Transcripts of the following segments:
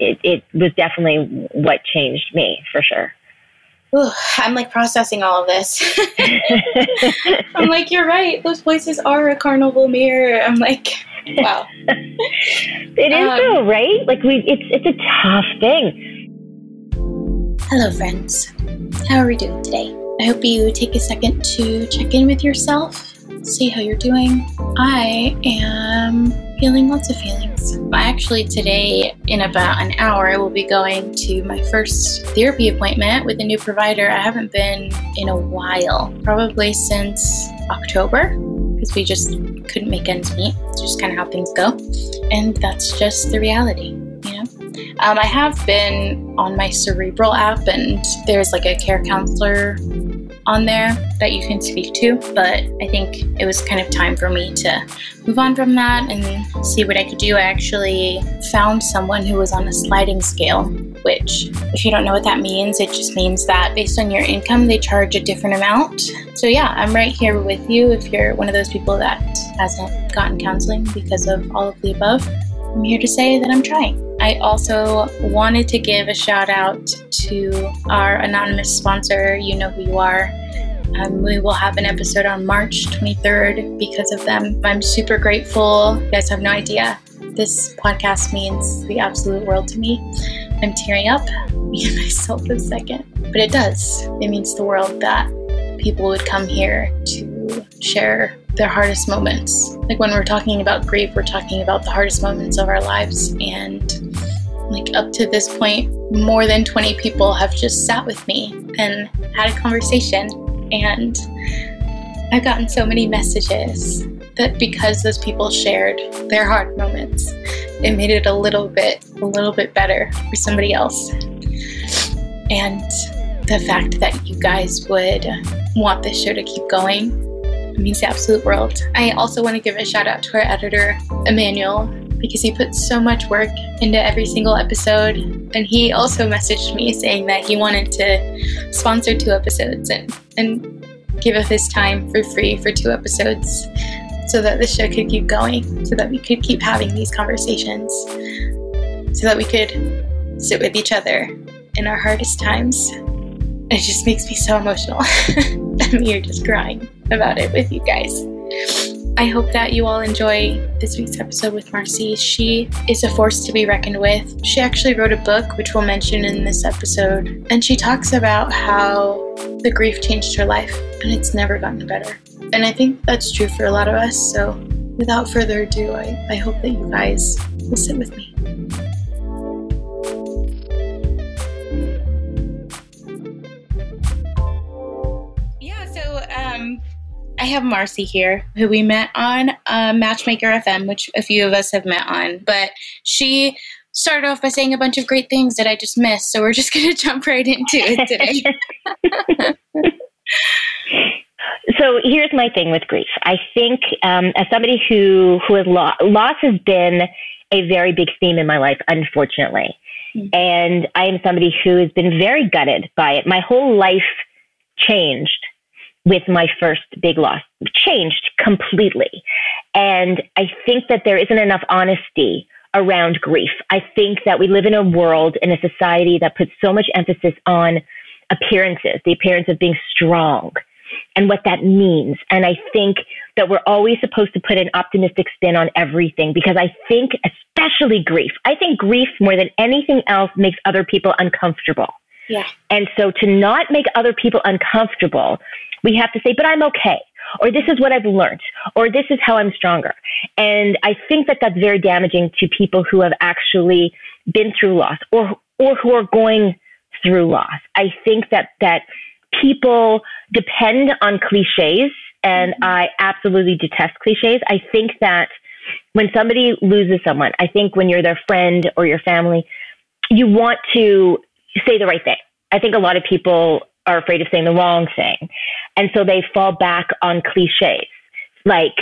it, it was definitely what changed me for sure. Ooh, I'm like processing all of this. I'm like, you're right. Those voices are a carnival mirror. I'm like, wow. it is um, though, right? Like we, it's it's a tough thing. Hello, friends. How are we doing today? I hope you take a second to check in with yourself, see how you're doing. I am feeling lots of feelings. Actually, today, in about an hour, I will be going to my first therapy appointment with a new provider. I haven't been in a while, probably since October, because we just couldn't make ends meet. It's just kind of how things go. And that's just the reality, you know? Um, I have been on my Cerebral app, and there's like a care counselor on there that you can speak to. But I think it was kind of time for me to move on from that and see what I could do. I actually found someone who was on a sliding scale, which, if you don't know what that means, it just means that based on your income, they charge a different amount. So, yeah, I'm right here with you if you're one of those people that hasn't gotten counseling because of all of the above. I'm here to say that I'm trying. I also wanted to give a shout out to our anonymous sponsor, You Know Who You Are. Um, we will have an episode on March 23rd because of them. I'm super grateful. You guys have no idea. This podcast means the absolute world to me. I'm tearing up, me and myself a second. But it does. It means the world that people would come here to share their hardest moments. Like when we're talking about grief, we're talking about the hardest moments of our lives. And like up to this point, more than 20 people have just sat with me and had a conversation. And I've gotten so many messages that because those people shared their hard moments, it made it a little bit, a little bit better for somebody else. And the fact that you guys would want this show to keep going means the absolute world. I also want to give a shout out to our editor, Emmanuel, because he put so much work into every single episode. And he also messaged me saying that he wanted to sponsor two episodes and, and give us his time for free for two episodes so that the show could keep going, so that we could keep having these conversations, so that we could sit with each other in our hardest times. It just makes me so emotional. I'm here just crying about it with you guys. I hope that you all enjoy this week's episode with Marcy. She is a force to be reckoned with. She actually wrote a book, which we'll mention in this episode, and she talks about how the grief changed her life and it's never gotten better. And I think that's true for a lot of us. So, without further ado, I, I hope that you guys will sit with me. I have Marcy here, who we met on uh, Matchmaker FM, which a few of us have met on. But she started off by saying a bunch of great things that I just missed. So we're just going to jump right into it today. so here's my thing with grief. I think um, as somebody who who has lost, loss has been a very big theme in my life, unfortunately. Mm-hmm. And I am somebody who has been very gutted by it. My whole life changed with my first big loss changed completely. And I think that there isn't enough honesty around grief. I think that we live in a world, in a society that puts so much emphasis on appearances, the appearance of being strong and what that means. And I think that we're always supposed to put an optimistic spin on everything because I think, especially grief, I think grief more than anything else makes other people uncomfortable. Yeah. And so to not make other people uncomfortable, we have to say, but I'm okay, or this is what I've learned, or this is how I'm stronger. And I think that that's very damaging to people who have actually been through loss or, or who are going through loss. I think that, that people depend on cliches, and mm-hmm. I absolutely detest cliches. I think that when somebody loses someone, I think when you're their friend or your family, you want to say the right thing. I think a lot of people are afraid of saying the wrong thing. And so they fall back on cliches like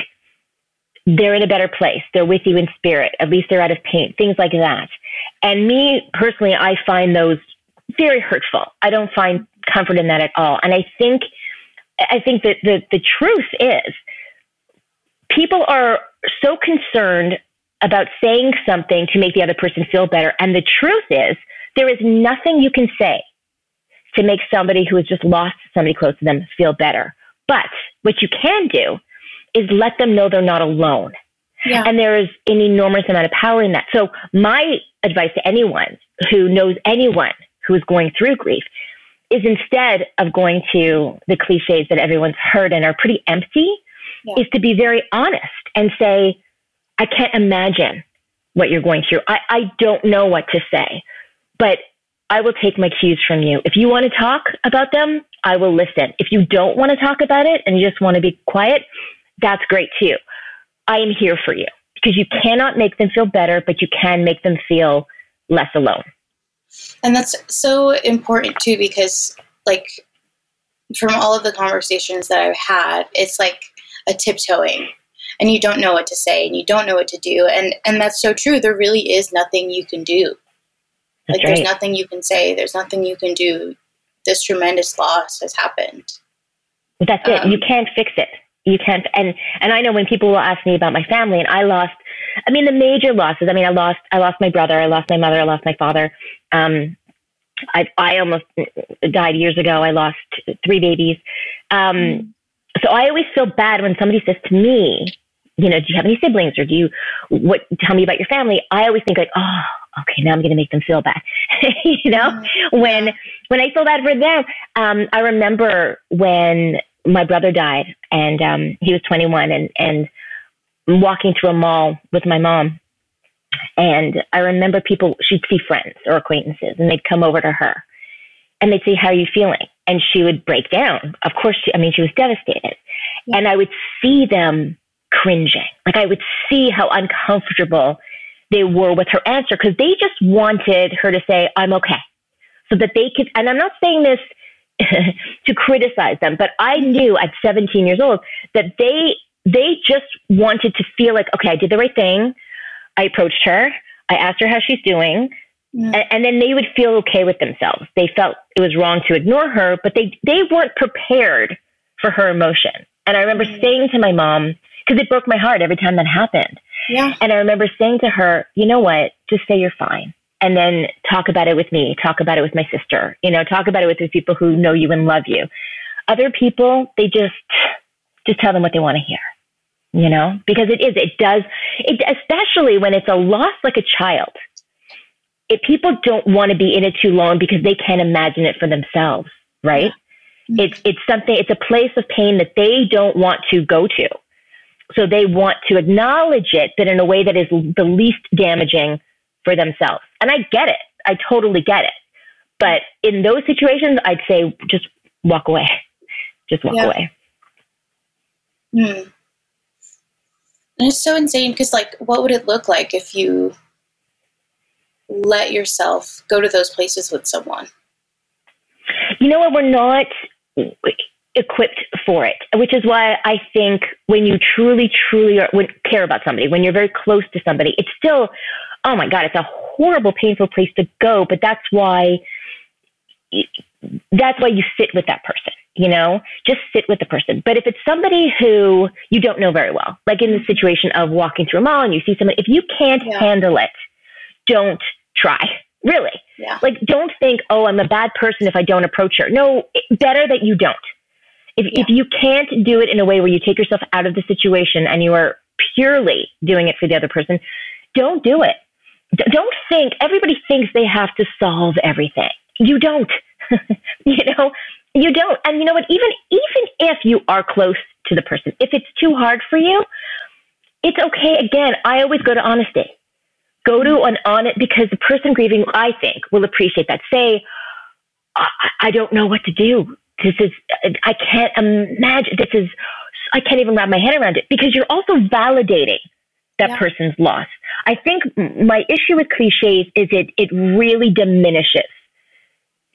they're in a better place. They're with you in spirit. At least they're out of pain, things like that. And me personally, I find those very hurtful. I don't find comfort in that at all. And I think, I think that the, the truth is people are so concerned about saying something to make the other person feel better. And the truth is, there is nothing you can say to make somebody who has just lost somebody close to them feel better. But what you can do is let them know they're not alone. Yeah. And there is an enormous amount of power in that. So, my advice to anyone who knows anyone who is going through grief is instead of going to the cliches that everyone's heard and are pretty empty, yeah. is to be very honest and say, I can't imagine what you're going through. I, I don't know what to say, but I will take my cues from you. If you want to talk about them, I will listen. If you don't want to talk about it and you just want to be quiet, that's great too. I am here for you because you cannot make them feel better, but you can make them feel less alone. And that's so important too because, like, from all of the conversations that I've had, it's like a tiptoeing and you don't know what to say and you don't know what to do and and that's so true there really is nothing you can do that's like right. there's nothing you can say. There's nothing you can do. This tremendous loss has happened. That's it. You um, can't fix it. You can't and and i know when people will ask me about my family and i lost i mean the major losses i mean i lost i lost my brother i lost my mother i lost my father. Um i i almost died years ago. I lost three babies. Um mm. so i always feel bad when somebody says to me you know, do you have any siblings or do you, what, tell me about your family. I always think like, oh, okay, now I'm going to make them feel bad. you know, mm-hmm. when, when I feel bad for them, um, I remember when my brother died and, um, he was 21 and, and walking through a mall with my mom. And I remember people, she'd see friends or acquaintances and they'd come over to her and they'd say, how are you feeling? And she would break down. Of course, she, I mean, she was devastated. Yeah. And I would see them cringing. Like I would see how uncomfortable they were with her answer because they just wanted her to say, I'm okay. So that they could, and I'm not saying this to criticize them, but I knew at 17 years old that they, they just wanted to feel like, okay, I did the right thing. I approached her. I asked her how she's doing. Yeah. And, and then they would feel okay with themselves. They felt it was wrong to ignore her, but they, they weren't prepared for her emotion. And I remember mm-hmm. saying to my mom, because it broke my heart every time that happened. Yeah. And I remember saying to her, you know what? Just say you're fine. And then talk about it with me, talk about it with my sister, you know, talk about it with the people who know you and love you. Other people, they just, just tell them what they want to hear, you know, because it is, it does, it, especially when it's a loss like a child. If people don't want to be in it too long because they can't imagine it for themselves, right? Yeah. It's, it's something, it's a place of pain that they don't want to go to. So they want to acknowledge it, but in a way that is the least damaging for themselves. And I get it. I totally get it. But in those situations, I'd say just walk away. Just walk yeah. away. Hmm. And it's so insane because, like, what would it look like if you let yourself go to those places with someone? You know what? We're not equipped for it, which is why I think when you truly, truly are, when, care about somebody, when you're very close to somebody, it's still, oh my God, it's a horrible, painful place to go. But that's why, that's why you sit with that person, you know, just sit with the person. But if it's somebody who you don't know very well, like in the situation of walking through a mall and you see somebody, if you can't yeah. handle it, don't try. Really. Yeah. Like, don't think, oh, I'm a bad person if I don't approach her. No, better that you don't if, yeah. if you can't do it in a way where you take yourself out of the situation and you are purely doing it for the other person, don't do it. D- don't think, everybody thinks they have to solve everything. You don't. you know, you don't. And you know what? Even, even if you are close to the person, if it's too hard for you, it's okay. Again, I always go to honesty. Go to an honest, because the person grieving, I think, will appreciate that. Say, I, I don't know what to do this is, I can't imagine, this is, I can't even wrap my head around it because you're also validating that yeah. person's loss. I think my issue with cliches is it, it really diminishes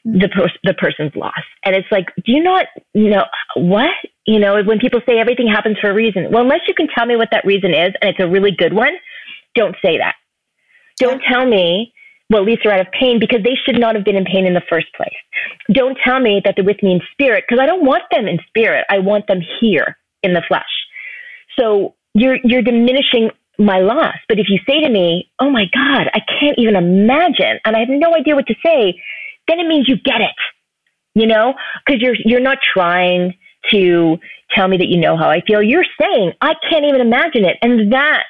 the, per- the person's loss. And it's like, do you not you know what? You know, when people say everything happens for a reason, well, unless you can tell me what that reason is and it's a really good one, don't say that. Don't tell me well, at least they're out of pain because they should not have been in pain in the first place. Don't tell me that they're with me in spirit because I don't want them in spirit. I want them here in the flesh. So you're, you're diminishing my loss. But if you say to me, oh my God, I can't even imagine, and I have no idea what to say, then it means you get it, you know, because you're, you're not trying to tell me that you know how I feel. You're saying, I can't even imagine it. And that,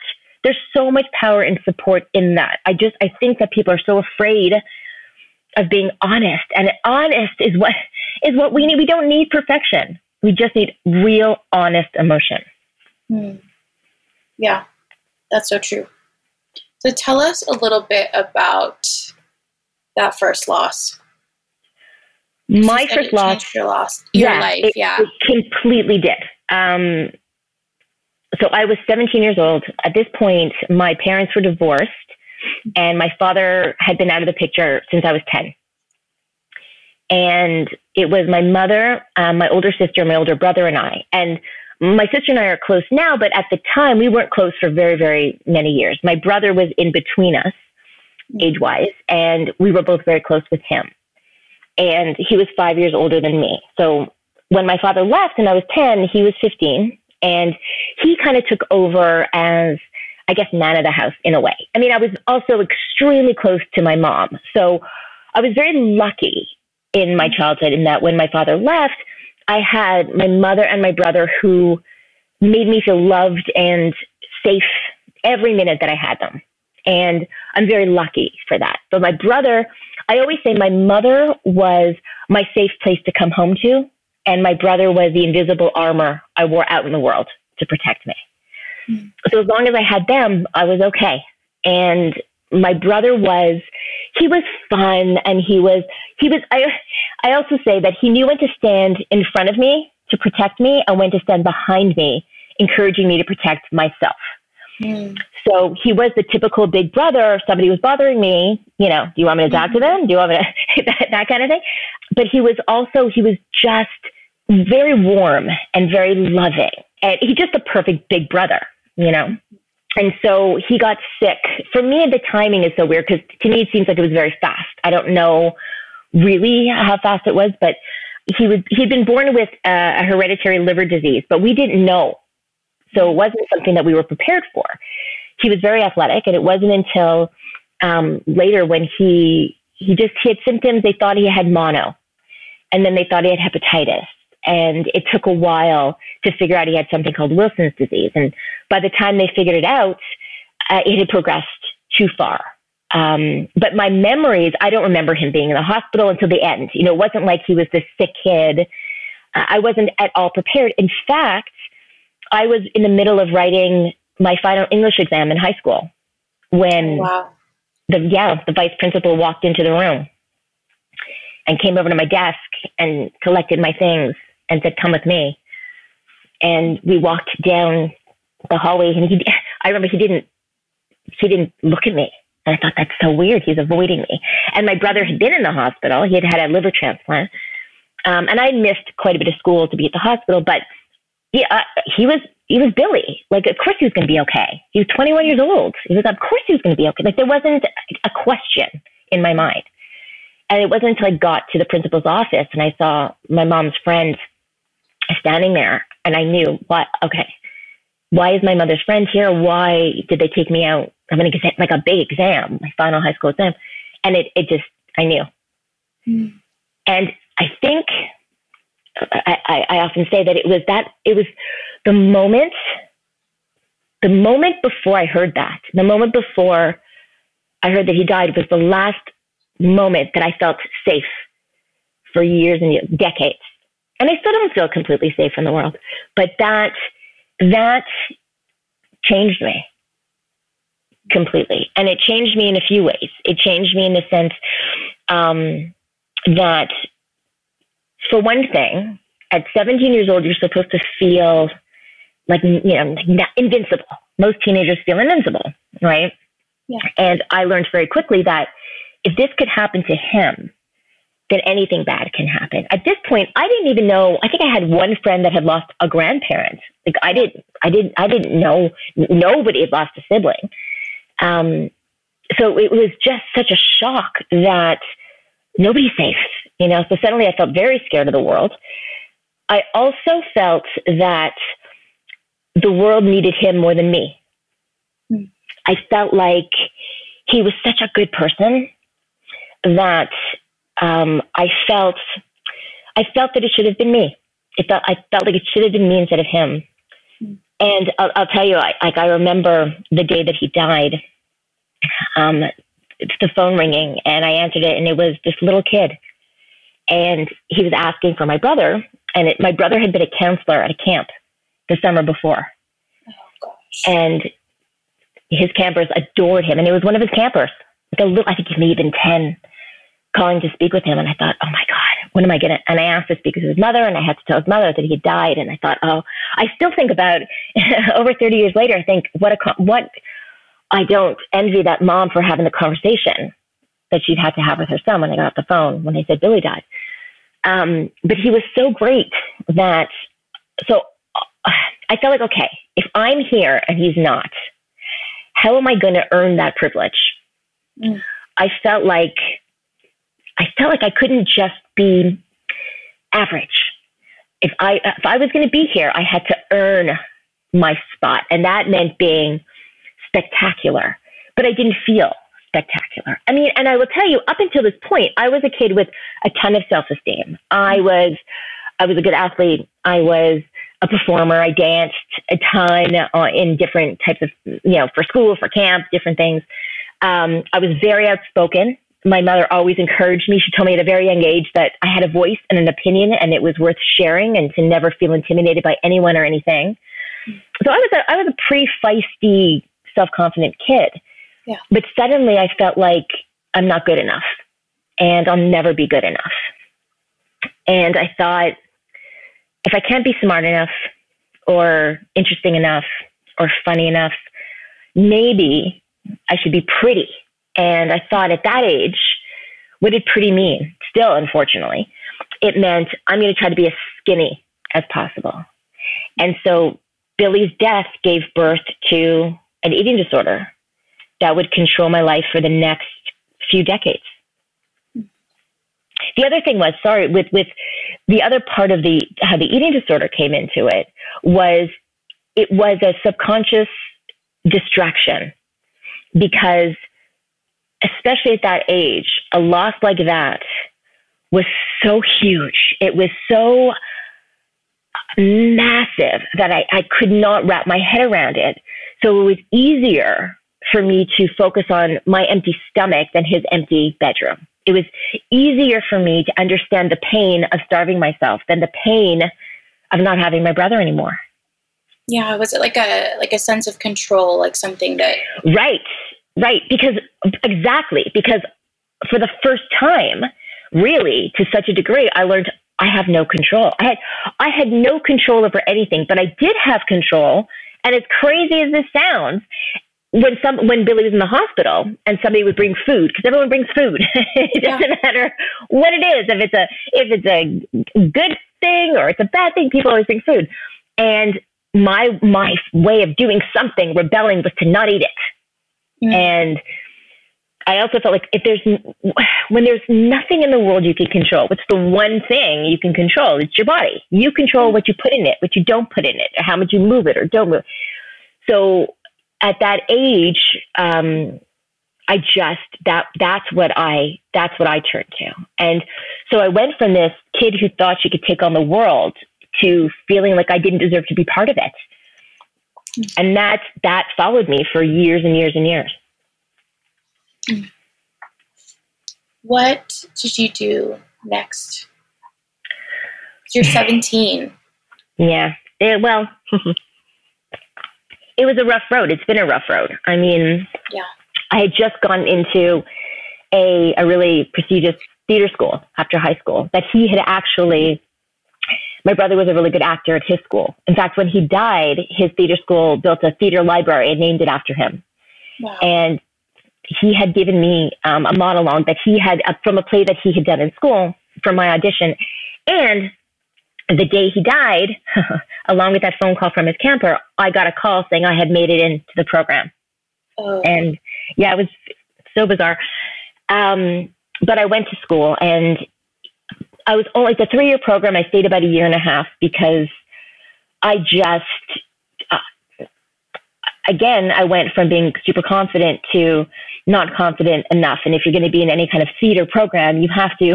there's so much power and support in that. I just, I think that people are so afraid of being honest. And honest is what, is what we need. We don't need perfection. We just need real, honest emotion. Hmm. Yeah, that's so true. So tell us a little bit about that first loss. My first loss, your loss, your yeah, life, it, yeah, it completely did. Um, so I was 17 years old at this point. My parents were divorced, and my father had been out of the picture since I was 10. And it was my mother, um, my older sister, my older brother, and I. And my sister and I are close now, but at the time we weren't close for very, very many years. My brother was in between us age wise, and we were both very close with him. And he was five years older than me. So when my father left and I was 10, he was 15, and he kind of took over as, I guess, man of the house in a way. I mean, I was also extremely close to my mom. So I was very lucky in my childhood in that when my father left, I had my mother and my brother who made me feel loved and safe every minute that I had them. And I'm very lucky for that. But my brother, I always say my mother was my safe place to come home to, and my brother was the invisible armor I wore out in the world to protect me. Mm-hmm. So as long as I had them, I was okay. And my brother was he was fun and he was he was I I also say that he knew when to stand in front of me to protect me and when to stand behind me, encouraging me to protect myself. Mm. So he was the typical big brother. If somebody was bothering me, you know, do you want me to talk mm-hmm. to them? Do you want me to that, that kind of thing? But he was also he was just very warm and very loving, and he's just a perfect big brother, you know. And so he got sick. For me, the timing is so weird because to me it seems like it was very fast. I don't know really how fast it was, but he was he'd been born with a, a hereditary liver disease, but we didn't know, so it wasn't something that we were prepared for. He was very athletic, and it wasn't until um, later when he he just he had symptoms. They thought he had mono, and then they thought he had hepatitis, and it took a while to figure out he had something called Wilson's disease. And by the time they figured it out, uh, it had progressed too far. Um, but my memories, I don't remember him being in the hospital until the end. You know, it wasn't like he was this sick kid. Uh, I wasn't at all prepared. In fact, I was in the middle of writing my final English exam in high school when oh, wow. the yeah the vice principal walked into the room and came over to my desk and collected my things and said, "Come with me." And we walked down the hallway, and he, I remember he didn't, he didn't look at me. And I thought that's so weird. He's avoiding me. And my brother had been in the hospital. He had had a liver transplant. Um, and I missed quite a bit of school to be at the hospital, but yeah, uh, he was he was Billy. Like, of course he was going to be okay. He was 21 years old. He was, of course he was going to be okay. Like, there wasn't a question in my mind. And it wasn't until I got to the principal's office and I saw my mom's friend standing there and I knew what, okay, why is my mother's friend here? Why did they take me out of an exam, like a big exam, my final high school exam? And it, it just, I knew. Mm. And I think, I, I, I often say that it was that, it was the moment, the moment before I heard that, the moment before I heard that he died was the last moment that I felt safe for years and years, decades. And I still don't feel completely safe in the world, but that that changed me completely. And it changed me in a few ways. It changed me in the sense um, that, for one thing, at 17 years old, you're supposed to feel like, you know, invincible. Most teenagers feel invincible, right? Yeah. And I learned very quickly that if this could happen to him, then anything bad can happen. At this point, I didn't even know. I think I had one friend that had lost a grandparent. Like I didn't, I didn't, I didn't know. Nobody had lost a sibling. Um, so it was just such a shock that nobody's safe. You know, so suddenly I felt very scared of the world. I also felt that the world needed him more than me. Mm. I felt like he was such a good person that um, I felt I felt that it should have been me. It felt I felt like it should have been me instead of him. And I'll, I'll tell you, I, like I remember the day that he died. Um, the phone ringing, and I answered it, and it was this little kid, and he was asking for my brother, and it, my brother had been a counselor at a camp the summer before, oh, and his campers adored him, and it was one of his campers, like a little, I think he may have been ten, calling to speak with him, and I thought, oh my god, what am I gonna? And I asked to speak with his mother, and I had to tell his mother that he had died, and I thought, oh, I still think about over thirty years later, I think what a what I don't envy that mom for having the conversation that she'd had to have with her son when they got off the phone when they said Billy died. Um, but he was so great that so I felt like okay, if I'm here and he's not, how am I going to earn that privilege? Mm. I felt like I felt like I couldn't just be average. If I if I was going to be here, I had to earn my spot, and that meant being spectacular. But I didn't feel spectacular. I mean, and I will tell you, up until this point, I was a kid with a ton of self esteem. I was I was a good athlete. I was a performer. I danced a ton uh, in different types of, you know, for school, for camp, different things. Um, I was very outspoken. My mother always encouraged me. She told me at a very young age that I had a voice and an opinion and it was worth sharing and to never feel intimidated by anyone or anything. So I was a, I was a pretty feisty, self confident kid. Yeah. But suddenly I felt like I'm not good enough and I'll never be good enough. And I thought, if I can't be smart enough or interesting enough or funny enough, maybe I should be pretty. And I thought at that age, what did pretty mean? Still, unfortunately, it meant I'm going to try to be as skinny as possible. And so Billy's death gave birth to an eating disorder that would control my life for the next few decades. The other thing was, sorry, with, with the other part of the, how the eating disorder came into it was it was a subconscious distraction because especially at that age, a loss like that was so huge. It was so massive that I, I could not wrap my head around it. So it was easier for me to focus on my empty stomach than his empty bedroom. It was easier for me to understand the pain of starving myself than the pain of not having my brother anymore. Yeah, was it like a like a sense of control, like something that Right. Right, because exactly, because for the first time, really to such a degree, I learned I have no control. I had I had no control over anything, but I did have control. And as crazy as this sounds, when some when Billy was in the hospital and somebody would bring food because everyone brings food. it doesn't yeah. matter what it is. If it's a if it's a good thing or it's a bad thing, people always bring food. And my my way of doing something, rebelling, was to not eat it. Mm. And I also felt like if there's when there's nothing in the world you can control, what's the one thing you can control? It's your body. You control what you put in it, what you don't put in it, or how much you move it or don't move. So at that age, um, I just that that's what I that's what I turned to, and so I went from this kid who thought she could take on the world to feeling like I didn't deserve to be part of it, and that that followed me for years and years and years. What did you do next? You're 17. Yeah. It, well, it was a rough road. It's been a rough road. I mean, yeah. I had just gone into a, a really prestigious theater school after high school that he had actually my brother was a really good actor at his school. In fact, when he died, his theater school built a theater library and named it after him. Wow. And he had given me um, a monologue that he had uh, from a play that he had done in school for my audition. And the day he died, along with that phone call from his camper, I got a call saying I had made it into the program. Oh. And yeah, it was so bizarre. Um, but I went to school and I was only the three year program. I stayed about a year and a half because I just, uh, again, I went from being super confident to not confident enough. And if you're going to be in any kind of theater program, you have to,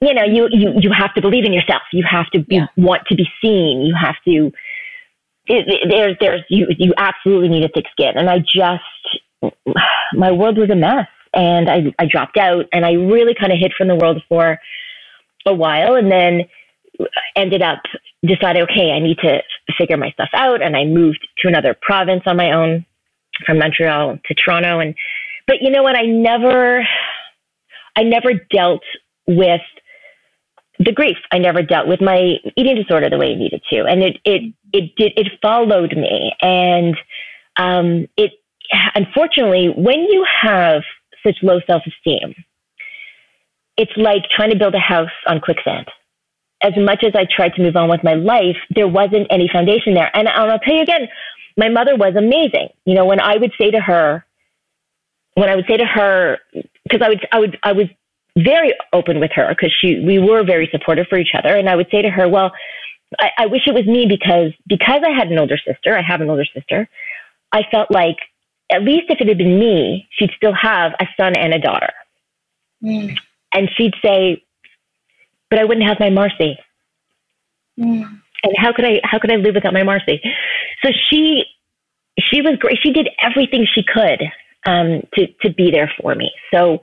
you know, you, you, you have to believe in yourself. You have to be, yeah. want to be seen. You have to, it, it, there's, there's, you, you absolutely need a thick skin. And I just, my world was a mess and I, I dropped out and I really kind of hid from the world for a while and then ended up deciding, okay, I need to figure my stuff out. And I moved to another province on my own from Montreal to Toronto. And, but you know what? I never, I never dealt with the grief. I never dealt with my eating disorder the way I needed to. And it, it, it did, it followed me. And, um, it, unfortunately, when you have such low self esteem, it's like trying to build a house on quicksand as much as I tried to move on with my life, there wasn't any foundation there. And I'll tell you again, my mother was amazing. You know, when I would say to her, when I would say to her, because I would, I would, I was very open with her because she, we were very supportive for each other. And I would say to her, well, I, I wish it was me because, because I had an older sister, I have an older sister. I felt like at least if it had been me, she'd still have a son and a daughter. Mm. And she'd say, but I wouldn't have my Marcy. Mm. And how could I how could I live without my Marcy? So she she was great. She did everything she could um, to to be there for me. So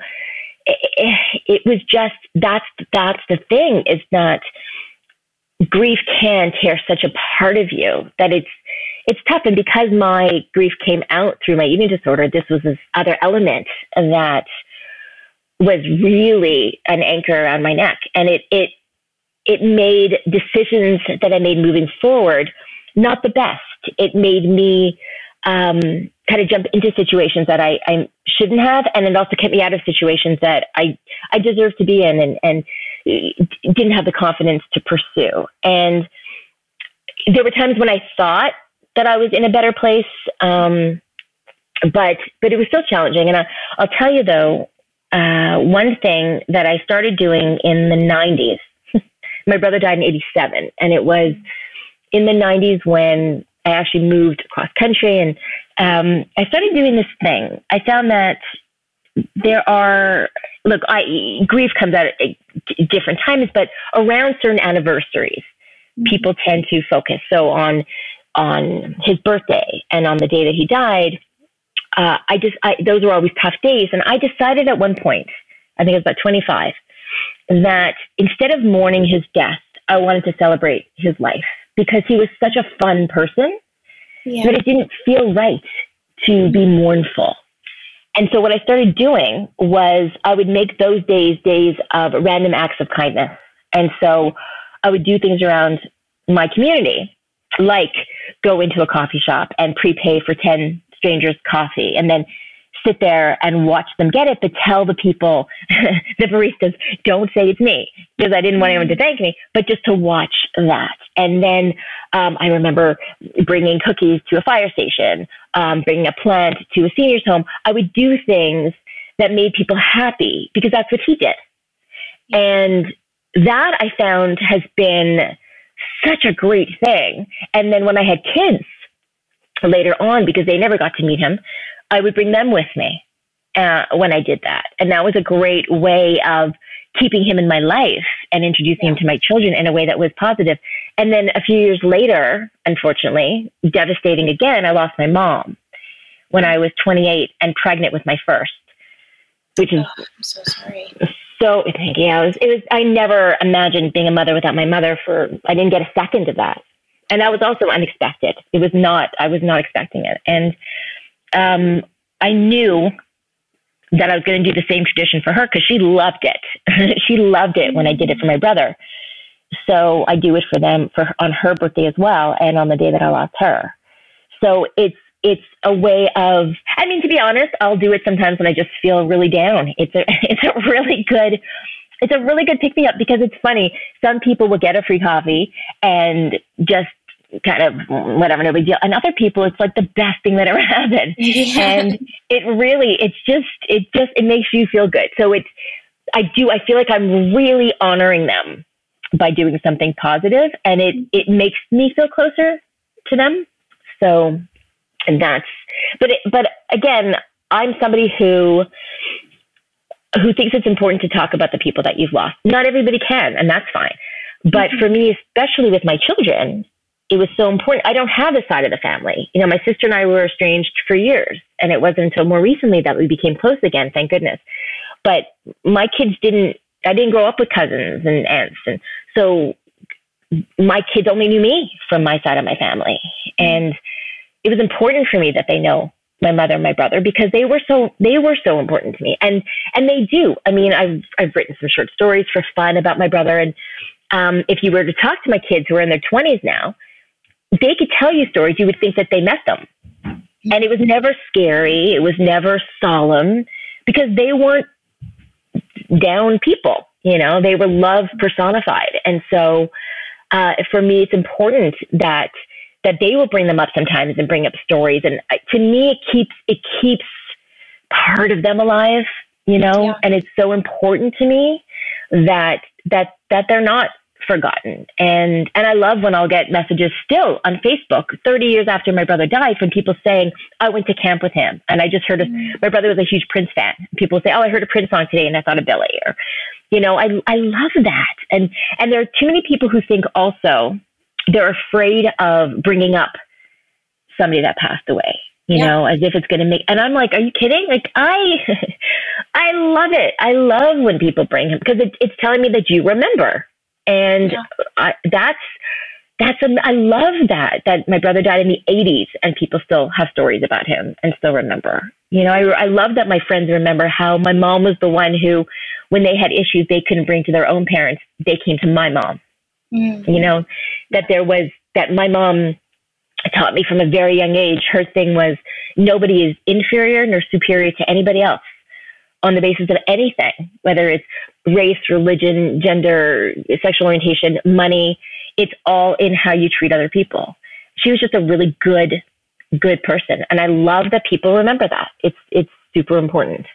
it, it was just that's that's the thing is that grief can tear such a part of you that it's it's tough. And because my grief came out through my eating disorder, this was this other element that was really an anchor around my neck. And it, it, it made decisions that I made moving forward not the best. It made me um, kind of jump into situations that I, I shouldn't have, and it also kept me out of situations that I I deserved to be in, and and didn't have the confidence to pursue. And there were times when I thought that I was in a better place, um, but but it was still challenging. And I, I'll tell you though, uh, one thing that I started doing in the 90s, my brother died in 87, and it was in the 90s when I actually moved across country and um, I started doing this thing. I found that there are, look, I, grief comes out at different times, but around certain anniversaries, mm-hmm. people tend to focus. So on, on his birthday and on the day that he died, uh, I just, I, those were always tough days. And I decided at one point, I think it was about 25, that instead of mourning his death, I wanted to celebrate his life because he was such a fun person yeah. that it didn't feel right to be mournful. And so what I started doing was I would make those days days of random acts of kindness. And so I would do things around my community, like go into a coffee shop and prepay for 10 strangers coffee and then sit there and watch them get it, but tell the people, the baristas, don't say it's me because I didn't want anyone to thank me, but just to watch that. And then um, I remember bringing cookies to a fire station, um, bringing a plant to a senior's home. I would do things that made people happy because that's what he did. And that I found has been such a great thing. And then when I had kids, later on because they never got to meet him, I would bring them with me uh, when I did that. And that was a great way of keeping him in my life and introducing him to my children in a way that was positive. And then a few years later, unfortunately, devastating again, I lost my mom when I was 28 and pregnant with my first, which is oh, I'm so sorry. So yeah, it was, it was. I never imagined being a mother without my mother. For I didn't get a second of that and that was also unexpected. It was not, I was not expecting it. And um, I knew that I was going to do the same tradition for her because she loved it. she loved it when I did it for my brother. So I do it for them for on her birthday as well, and on the day that I lost her. So it's it's a way of. I mean, to be honest, I'll do it sometimes when I just feel really down. It's a it's a really good it's a really good pick me up because it's funny. Some people will get a free coffee and just kind of whatever, no big deal. And other people, it's like the best thing that ever happened. Yeah. And it really, it's just, it just, it makes you feel good. So it's, I do, I feel like I'm really honoring them by doing something positive and it, it makes me feel closer to them. So and that's, but, it, but again, I'm somebody who, who thinks it's important to talk about the people that you've lost. Not everybody can, and that's fine. But mm-hmm. for me, especially with my children, it was so important. I don't have a side of the family. You know, my sister and I were estranged for years, and it wasn't until more recently that we became close again, thank goodness. But my kids didn't, I didn't grow up with cousins and aunts. And so my kids only knew me from my side of my family. And it was important for me that they know my mother and my brother because they were so they were so important to me and and they do i mean i've i've written some short stories for fun about my brother and um, if you were to talk to my kids who are in their 20s now they could tell you stories you would think that they met them and it was never scary it was never solemn because they weren't down people you know they were love personified and so uh, for me it's important that that they will bring them up sometimes and bring up stories. And uh, to me, it keeps it keeps part of them alive, you know. Yeah. And it's so important to me that that that they're not forgotten. And and I love when I'll get messages still on Facebook 30 years after my brother died from people saying, I went to camp with him and I just heard a, mm. my brother was a huge Prince fan. People say, Oh, I heard a Prince song today and I thought of Billy or you know, I I love that. And and there are too many people who think also they're afraid of bringing up somebody that passed away you yeah. know as if it's going to make and i'm like are you kidding like i i love it i love when people bring him because it, it's telling me that you remember and yeah. I, that's that's a, I love that that my brother died in the 80s and people still have stories about him and still remember. You know, I I love that my friends remember how my mom was the one who when they had issues they couldn't bring to their own parents, they came to my mom. Mm. You know, that there was that my mom taught me from a very young age. Her thing was nobody is inferior nor superior to anybody else on the basis of anything, whether it's race, religion, gender, sexual orientation, money. It's all in how you treat other people. She was just a really good, good person, and I love that people remember that. It's it's super important.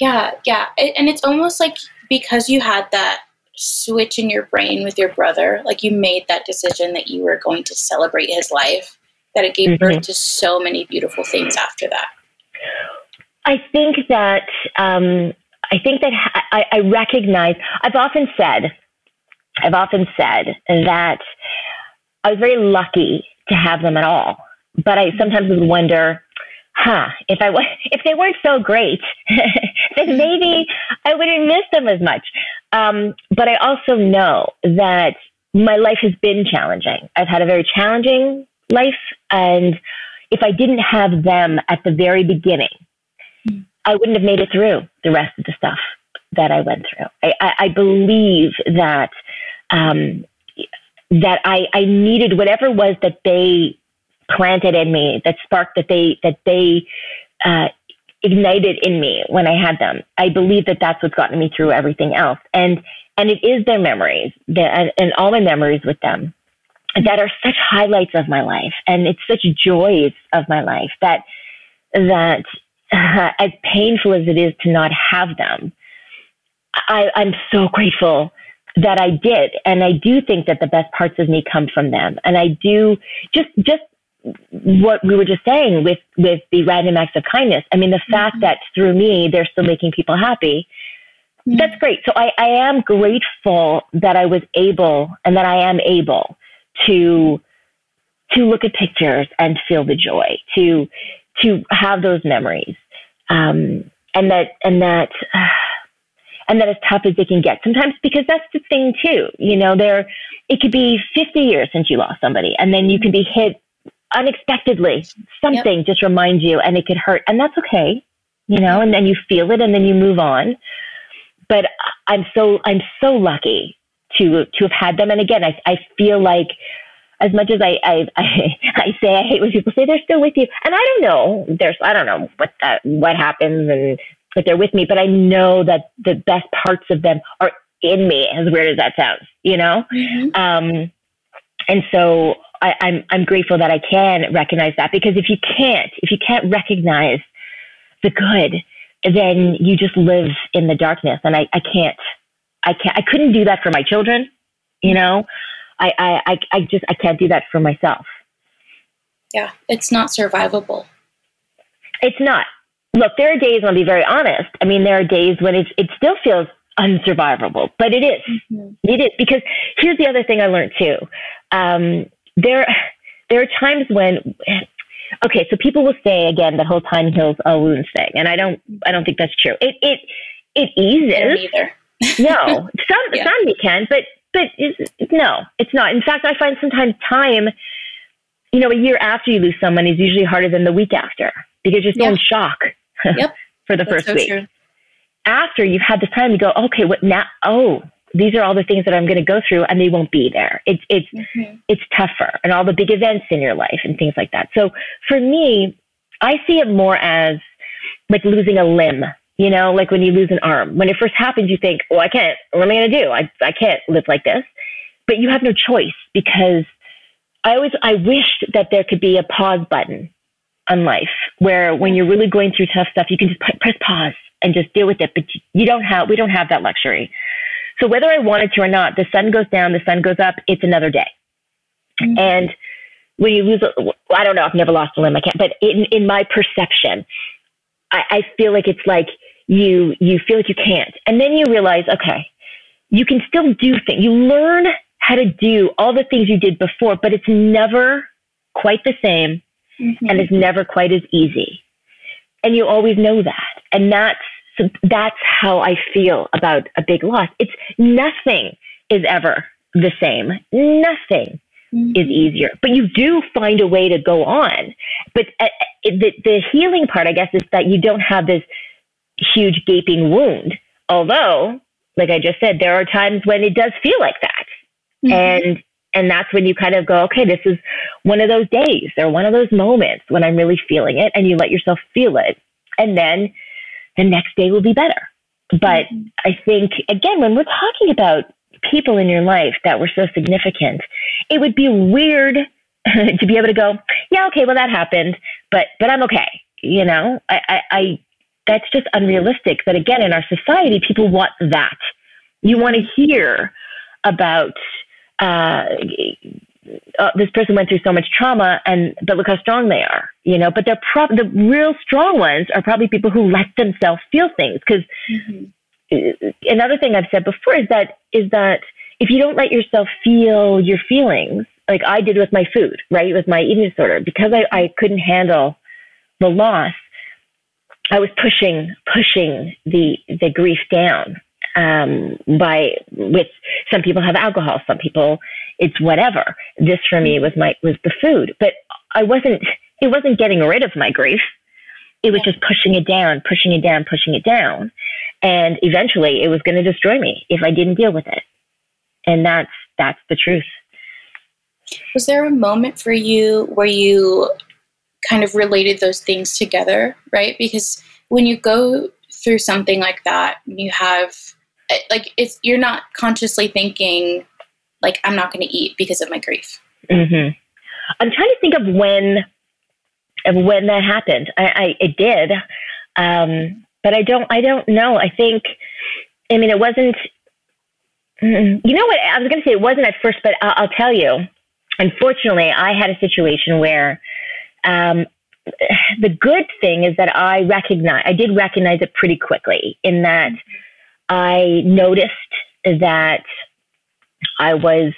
Yeah, yeah, and it's almost like because you had that switch in your brain with your brother, like you made that decision that you were going to celebrate his life, that it gave mm-hmm. birth to so many beautiful things after that? I think that um, I think that I, I recognize. I've often said, I've often said that I was very lucky to have them at all, but I sometimes would wonder huh, if I if they weren't so great, then maybe I wouldn't miss them as much. Um, but I also know that my life has been challenging. I've had a very challenging life, and if I didn't have them at the very beginning, I wouldn't have made it through the rest of the stuff that I went through. I, I, I believe that um, that I, I needed whatever was that they planted in me, that spark that they that they uh, ignited in me when I had them. I believe that that's what's gotten me through everything else, and and it is their memories that, and all my memories with them that are such highlights of my life, and it's such joys of my life that that as painful as it is to not have them, I, I'm so grateful that I did. And I do think that the best parts of me come from them. And I do just, just what we were just saying with with the random acts of kindness. I mean, the mm-hmm. fact that through me they're still making people happy. Mm-hmm. That's great. So I, I am grateful that I was able and that I am able to to look at pictures and feel the joy, to to have those memories, um, and that and that. Uh, and that as tough as it can get sometimes because that's the thing too you know there it could be 50 years since you lost somebody and then you can be hit unexpectedly something yep. just reminds you and it could hurt and that's okay you know and then you feel it and then you move on but i'm so i'm so lucky to to have had them and again i i feel like as much as I, I, I, I say I hate when people say they're still with you, and I don't know, there's, I don't know what that, what happens and if they're with me, but I know that the best parts of them are in me, as weird as that sounds, you know? Mm-hmm. Um, and so I, I'm I'm grateful that I can recognize that because if you can't, if you can't recognize the good, then you just live in the darkness. And I, I can't I can't I couldn't do that for my children, you know. I, I, I just I can't do that for myself. Yeah, it's not survivable. It's not. Look, there are days, I'll be very honest. I mean, there are days when it's, it still feels unsurvivable, but it is. Mm-hmm. It is because here's the other thing I learned too. Um, there, there are times when, okay, so people will say again the whole time heals all wounds thing, and I don't, I don't think that's true. It, it, it eases. Either. no, some, yeah. some you can, but, but no, it's not. In fact, I find sometimes time, you know, a year after you lose someone is usually harder than the week after because you're still yeah. in shock. Yep. for the that's first so week. True. After you've had this time, you go, okay, what now? Oh, these are all the things that I'm going to go through, and they won't be there. It's it's mm-hmm. it's tougher, and all the big events in your life and things like that. So for me, I see it more as like losing a limb. You know, like when you lose an arm. When it first happens, you think, "Oh, I can't. What am I going to do? I I can't live like this." But you have no choice because I always I wished that there could be a pause button on life where when you're really going through tough stuff, you can just press pause and just deal with it. But you don't have, we don't have that luxury. So whether I wanted to or not, the sun goes down, the sun goes up, it's another day. Mm-hmm. And when you lose, a, I don't know, I've never lost a limb, I can't, but in, in my perception, I, I feel like it's like you, you feel like you can't. And then you realize, okay, you can still do things. You learn how to do all the things you did before, but it's never quite the same mm-hmm. and it's never quite as easy. And you always know that. And that's, so that's how I feel about a big loss. It's nothing is ever the same. Nothing mm-hmm. is easier, but you do find a way to go on. But uh, uh the, the healing part, I guess, is that you don't have this huge gaping wound. Although, like I just said, there are times when it does feel like that. Mm-hmm. And and that's when you kind of go, okay, this is one of those days or one of those moments when I'm really feeling it. And you let yourself feel it. And then the next day will be better. But mm-hmm. I think, again, when we're talking about people in your life that were so significant, it would be weird to be able to go, yeah, okay, well, that happened, but, but I'm okay. You know, I, I, I that's just unrealistic. But again, in our society, people want that. You want to hear about uh, uh, this person went through so much trauma and but look how strong they are you know but they're pro- the real strong ones are probably people who let themselves feel things because mm-hmm. another thing i've said before is that is that if you don't let yourself feel your feelings like i did with my food right with my eating disorder because i, I couldn't handle the loss i was pushing pushing the the grief down um, by with some people have alcohol, some people it's whatever. This for me was my was the food, but I wasn't. It wasn't getting rid of my grief. It was just pushing it down, pushing it down, pushing it down, and eventually it was going to destroy me if I didn't deal with it. And that's that's the truth. Was there a moment for you where you kind of related those things together, right? Because when you go through something like that, you have like it's you're not consciously thinking like I'm not going to eat because of my grief. Mm-hmm. I'm trying to think of when of when that happened. I, I it did, um, but I don't. I don't know. I think. I mean, it wasn't. You know what? I was going to say it wasn't at first, but I'll, I'll, tell you. Unfortunately, I had a situation where um, the good thing is that I recognize. I did recognize it pretty quickly. In that. I noticed that I was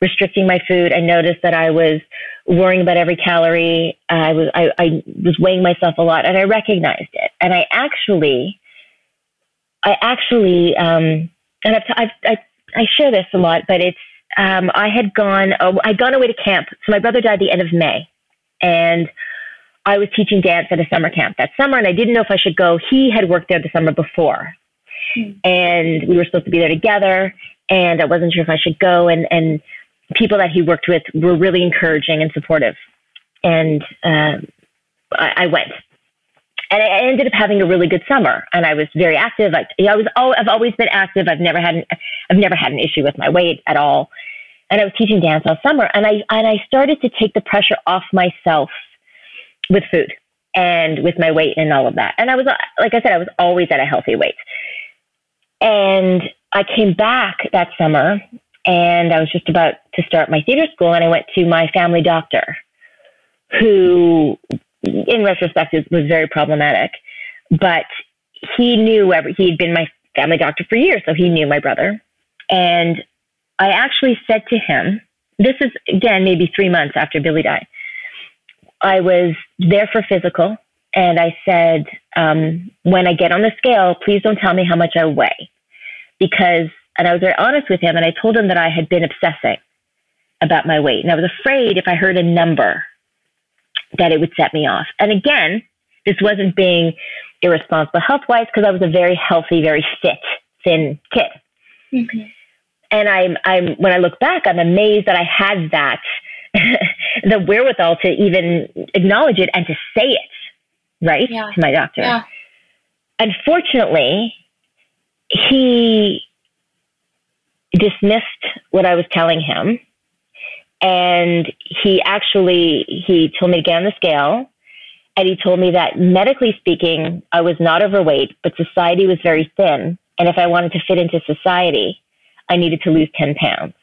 restricting my food. I noticed that I was worrying about every calorie. I was I, I was weighing myself a lot, and I recognized it. And I actually, I actually, um, and I've, I've, I I share this a lot, but it's um, I had gone oh, I'd gone away to camp. So my brother died the end of May, and I was teaching dance at a summer camp that summer, and I didn't know if I should go. He had worked there the summer before, and we were supposed to be there together. And I wasn't sure if I should go. And, and people that he worked with were really encouraging and supportive. And um, I, I went. And I ended up having a really good summer, and I was very active. I, I was, oh, I've always been active. I've never had, an, I've never had an issue with my weight at all. And I was teaching dance all summer, and I and I started to take the pressure off myself with food and with my weight and all of that. And I was, like I said, I was always at a healthy weight. And I came back that summer and I was just about to start my theater school and I went to my family doctor who in retrospect, was very problematic. But he knew every, he'd been my family doctor for years, so he knew my brother. And I actually said to him, this is again maybe three months after Billy died. I was there for physical, and I said, um, when I get on the scale, please don't tell me how much I weigh, because. And I was very honest with him, and I told him that I had been obsessing about my weight, and I was afraid if I heard a number that it would set me off. And again, this wasn't being irresponsible health wise because I was a very healthy, very fit, thin kid. Mm-hmm. And I'm, I'm, when I look back, I'm amazed that I had that, the wherewithal to even acknowledge it and to say it, right, yeah. to my doctor. Yeah. Unfortunately, he dismissed what I was telling him. And he actually, he told me to get on the scale and he told me that medically speaking, I was not overweight, but society was very thin. And if I wanted to fit into society, I needed to lose 10 pounds.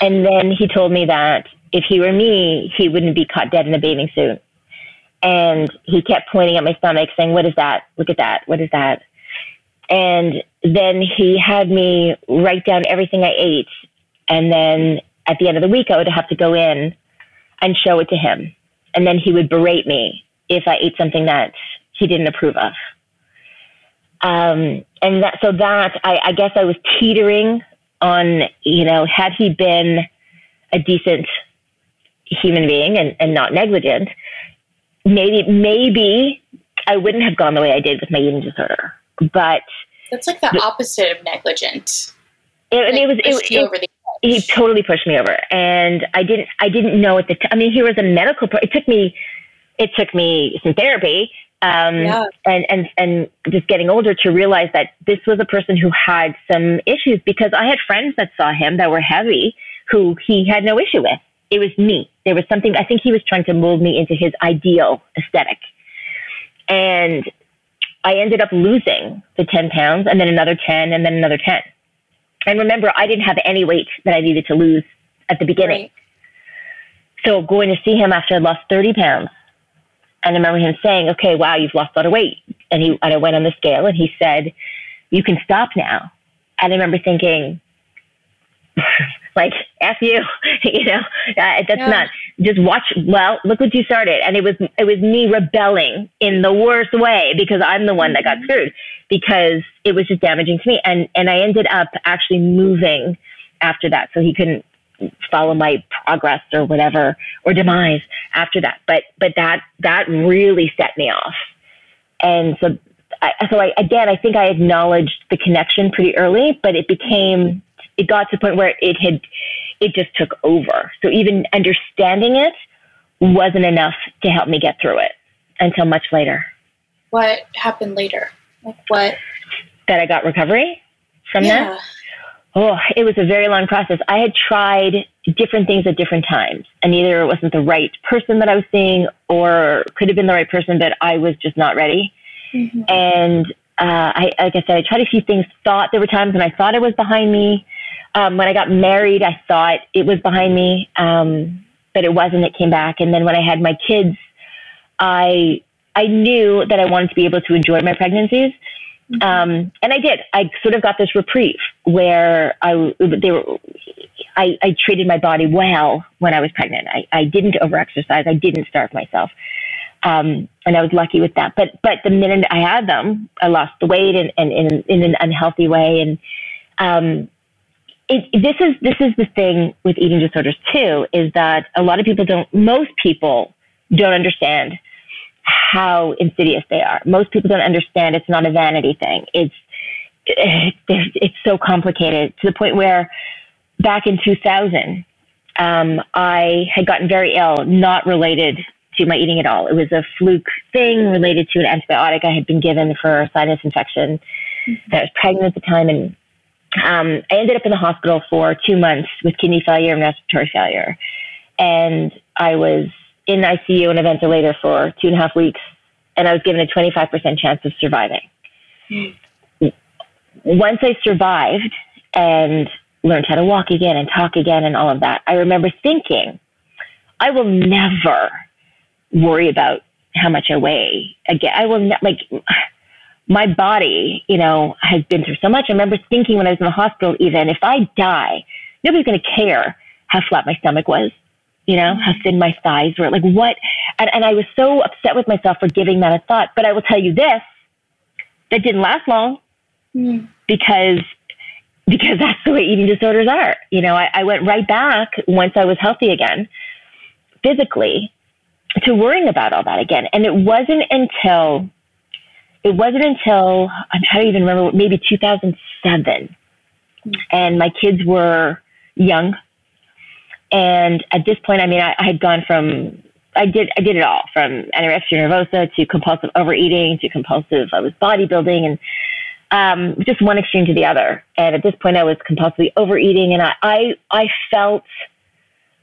and then he told me that if he were me, he wouldn't be caught dead in a bathing suit. And he kept pointing at my stomach, saying, What is that? Look at that. What is that? And then he had me write down everything I ate. And then at the end of the week, I would have to go in and show it to him and then he would berate me if I ate something that he didn't approve of. Um, and that, so that I, I guess I was teetering on, you know, had he been a decent human being and, and not negligent, maybe, maybe I wouldn't have gone the way I did with my eating disorder. But that's like the, the opposite of negligent. It, like it was, it, it, he totally pushed me over and i didn't i didn't know at the time i mean he was a medical pro- it took me it took me some therapy um, yeah. and and and just getting older to realize that this was a person who had some issues because i had friends that saw him that were heavy who he had no issue with it was me there was something i think he was trying to mold me into his ideal aesthetic and i ended up losing the 10 pounds and then another 10 and then another 10 and remember, I didn't have any weight that I needed to lose at the beginning. Right. So going to see him after I lost 30 pounds, and I remember him saying, okay, wow, you've lost a lot of weight. And he, and I went on the scale and he said, you can stop now. And I remember thinking, like, F you, you know, uh, that's yeah. not, just watch, well, look what you started. And it was, it was me rebelling in the worst way because I'm the one that got mm-hmm. screwed because it was just damaging to me. And, and I ended up actually moving after that. So he couldn't follow my progress or whatever or demise after that. But, but that, that really set me off. And so, I, so I, again, I think I acknowledged the connection pretty early, but it became, it got to the point where it had, it just took over. So even understanding it wasn't enough to help me get through it until much later. What happened later? Like what? That I got recovery from yeah. that? Oh, it was a very long process. I had tried different things at different times, and either it wasn't the right person that I was seeing, or could have been the right person, but I was just not ready. Mm-hmm. And uh, I, like I said, I tried a few things. Thought there were times when I thought it was behind me. Um, when I got married, I thought it was behind me, um, but it wasn't. It came back. And then when I had my kids, I I knew that I wanted to be able to enjoy my pregnancies. Mm-hmm. Um, and I did. I sort of got this reprieve where I they were. I, I treated my body well when I was pregnant. I, I didn't overexercise. I didn't starve myself, um, and I was lucky with that. But but the minute I had them, I lost the weight and in, in, in an unhealthy way. And um, it, this is this is the thing with eating disorders too is that a lot of people don't. Most people don't understand how insidious they are. Most people don't understand it's not a vanity thing. It's it's so complicated to the point where back in 2000, um, I had gotten very ill, not related to my eating at all. It was a fluke thing related to an antibiotic I had been given for a sinus infection. Mm-hmm. I was pregnant at the time, and um, I ended up in the hospital for two months with kidney failure and respiratory failure. And I was in ICU and a ventilator for two and a half weeks, and I was given a 25% chance of surviving. Mm. Once I survived and learned how to walk again and talk again and all of that, I remember thinking, I will never worry about how much I weigh. Again, I will not, like my body, you know, has been through so much. I remember thinking when I was in the hospital, even if I die, nobody's going to care how flat my stomach was, you know, how thin my thighs were. Like what? And, and I was so upset with myself for giving that a thought. But I will tell you this, that didn't last long mm. because because that's the way eating disorders are. You know, I, I went right back once I was healthy again, physically, to worrying about all that again. And it wasn't until it wasn't until I'm trying to even remember maybe 2007, and my kids were young. And at this point, I mean, I, I had gone from I did I did it all from anorexia nervosa to compulsive overeating to compulsive I was bodybuilding and um, just one extreme to the other. And at this point, I was compulsively overeating, and I, I, I felt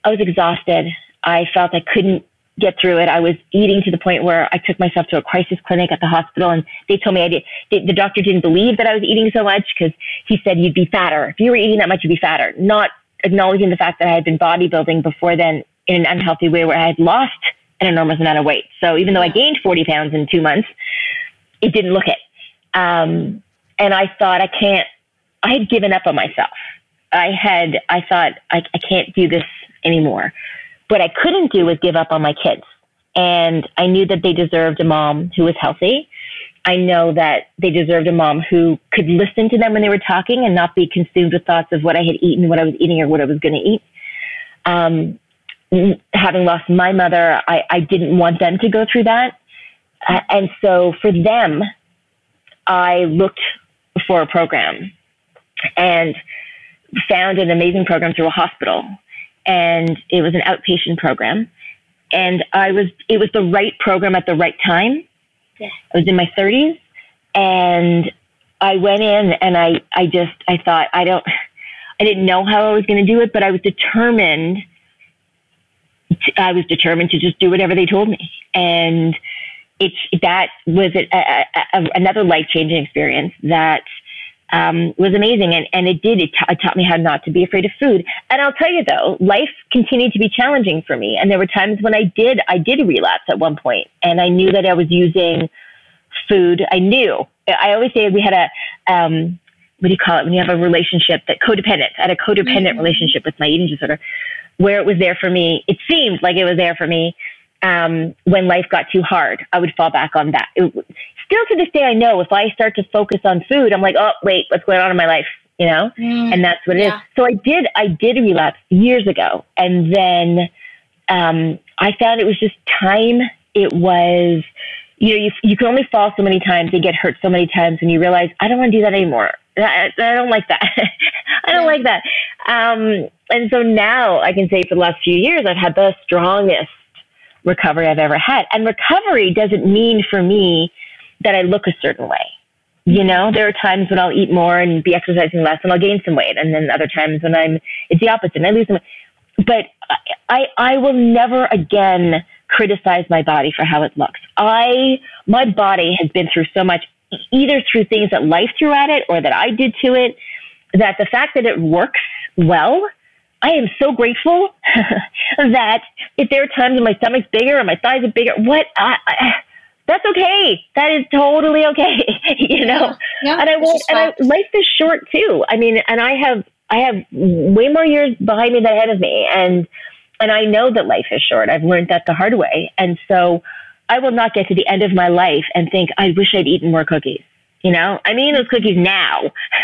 I was exhausted. I felt I couldn't get through it. I was eating to the point where I took myself to a crisis clinic at the hospital, and they told me I did. The doctor didn't believe that I was eating so much because he said you'd be fatter if you were eating that much. You'd be fatter, not acknowledging the fact that I had been bodybuilding before then in an unhealthy way, where I had lost an enormous amount of weight. So even though I gained 40 pounds in two months, it didn't look it. Um, and I thought I can't. I had given up on myself. I had. I thought I, I can't do this anymore. What I couldn't do was give up on my kids. And I knew that they deserved a mom who was healthy. I know that they deserved a mom who could listen to them when they were talking and not be consumed with thoughts of what I had eaten, what I was eating, or what I was going to eat. Um, having lost my mother, I, I didn't want them to go through that. Uh, and so for them, I looked for a program and found an amazing program through a hospital. And it was an outpatient program. And I was, it was the right program at the right time. I was in my 30s and I went in and I, I just, I thought, I don't, I didn't know how I was going to do it, but I was determined. To, I was determined to just do whatever they told me. And it's that was a, a, a, another life changing experience that um, was amazing, and and it did. It, t- it taught me how not to be afraid of food. And I'll tell you though, life continued to be challenging for me, and there were times when I did I did relapse at one point, and I knew that I was using food. I knew. I always say we had a um, what do you call it when you have a relationship that codependent. I had a codependent mm-hmm. relationship with my eating disorder, where it was there for me. It seemed like it was there for me um, when life got too hard, I would fall back on that. It, still to this day, I know if I start to focus on food, I'm like, oh, wait, what's going on in my life? You know? Mm, and that's what it yeah. is. So I did, I did relapse years ago. And then um, I found it was just time. It was, you know, you, you can only fall so many times and get hurt so many times and you realize, I don't want to do that anymore. I, I don't like that. I don't yeah. like that. Um, and so now I can say for the last few years, I've had the strongest recovery I've ever had. And recovery doesn't mean for me that I look a certain way. You know, there are times when I'll eat more and be exercising less and I'll gain some weight. And then other times when I'm, it's the opposite and I lose some weight. But I, I will never again criticize my body for how it looks. I, my body has been through so much, either through things that life threw at it or that I did to it, that the fact that it works well I am so grateful that if there are times when my stomach's bigger or my thighs are bigger, what I, I, that's okay. That is totally okay. you know, yeah, and I won't. And I, life is short too. I mean, and I have I have way more years behind me than ahead of me, and and I know that life is short. I've learned that the hard way, and so I will not get to the end of my life and think I wish I'd eaten more cookies. You know, I'm eating those cookies now.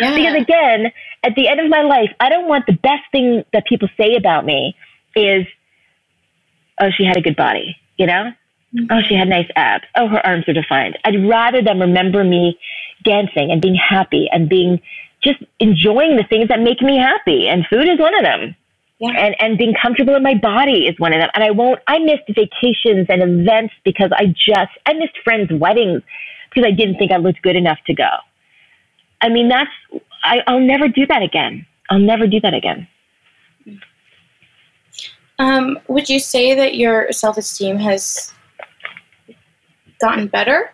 yeah. Because again, at the end of my life, I don't want the best thing that people say about me is, oh, she had a good body, you know? Mm-hmm. Oh, she had nice abs. Oh, her arms are defined. I'd rather them remember me dancing and being happy and being just enjoying the things that make me happy. And food is one of them. Yeah. And, and being comfortable in my body is one of them. And I won't, I missed vacations and events because I just, I missed friends' weddings because I didn't think I looked good enough to go. I mean, that's, I, I'll never do that again. I'll never do that again. Um, would you say that your self esteem has gotten better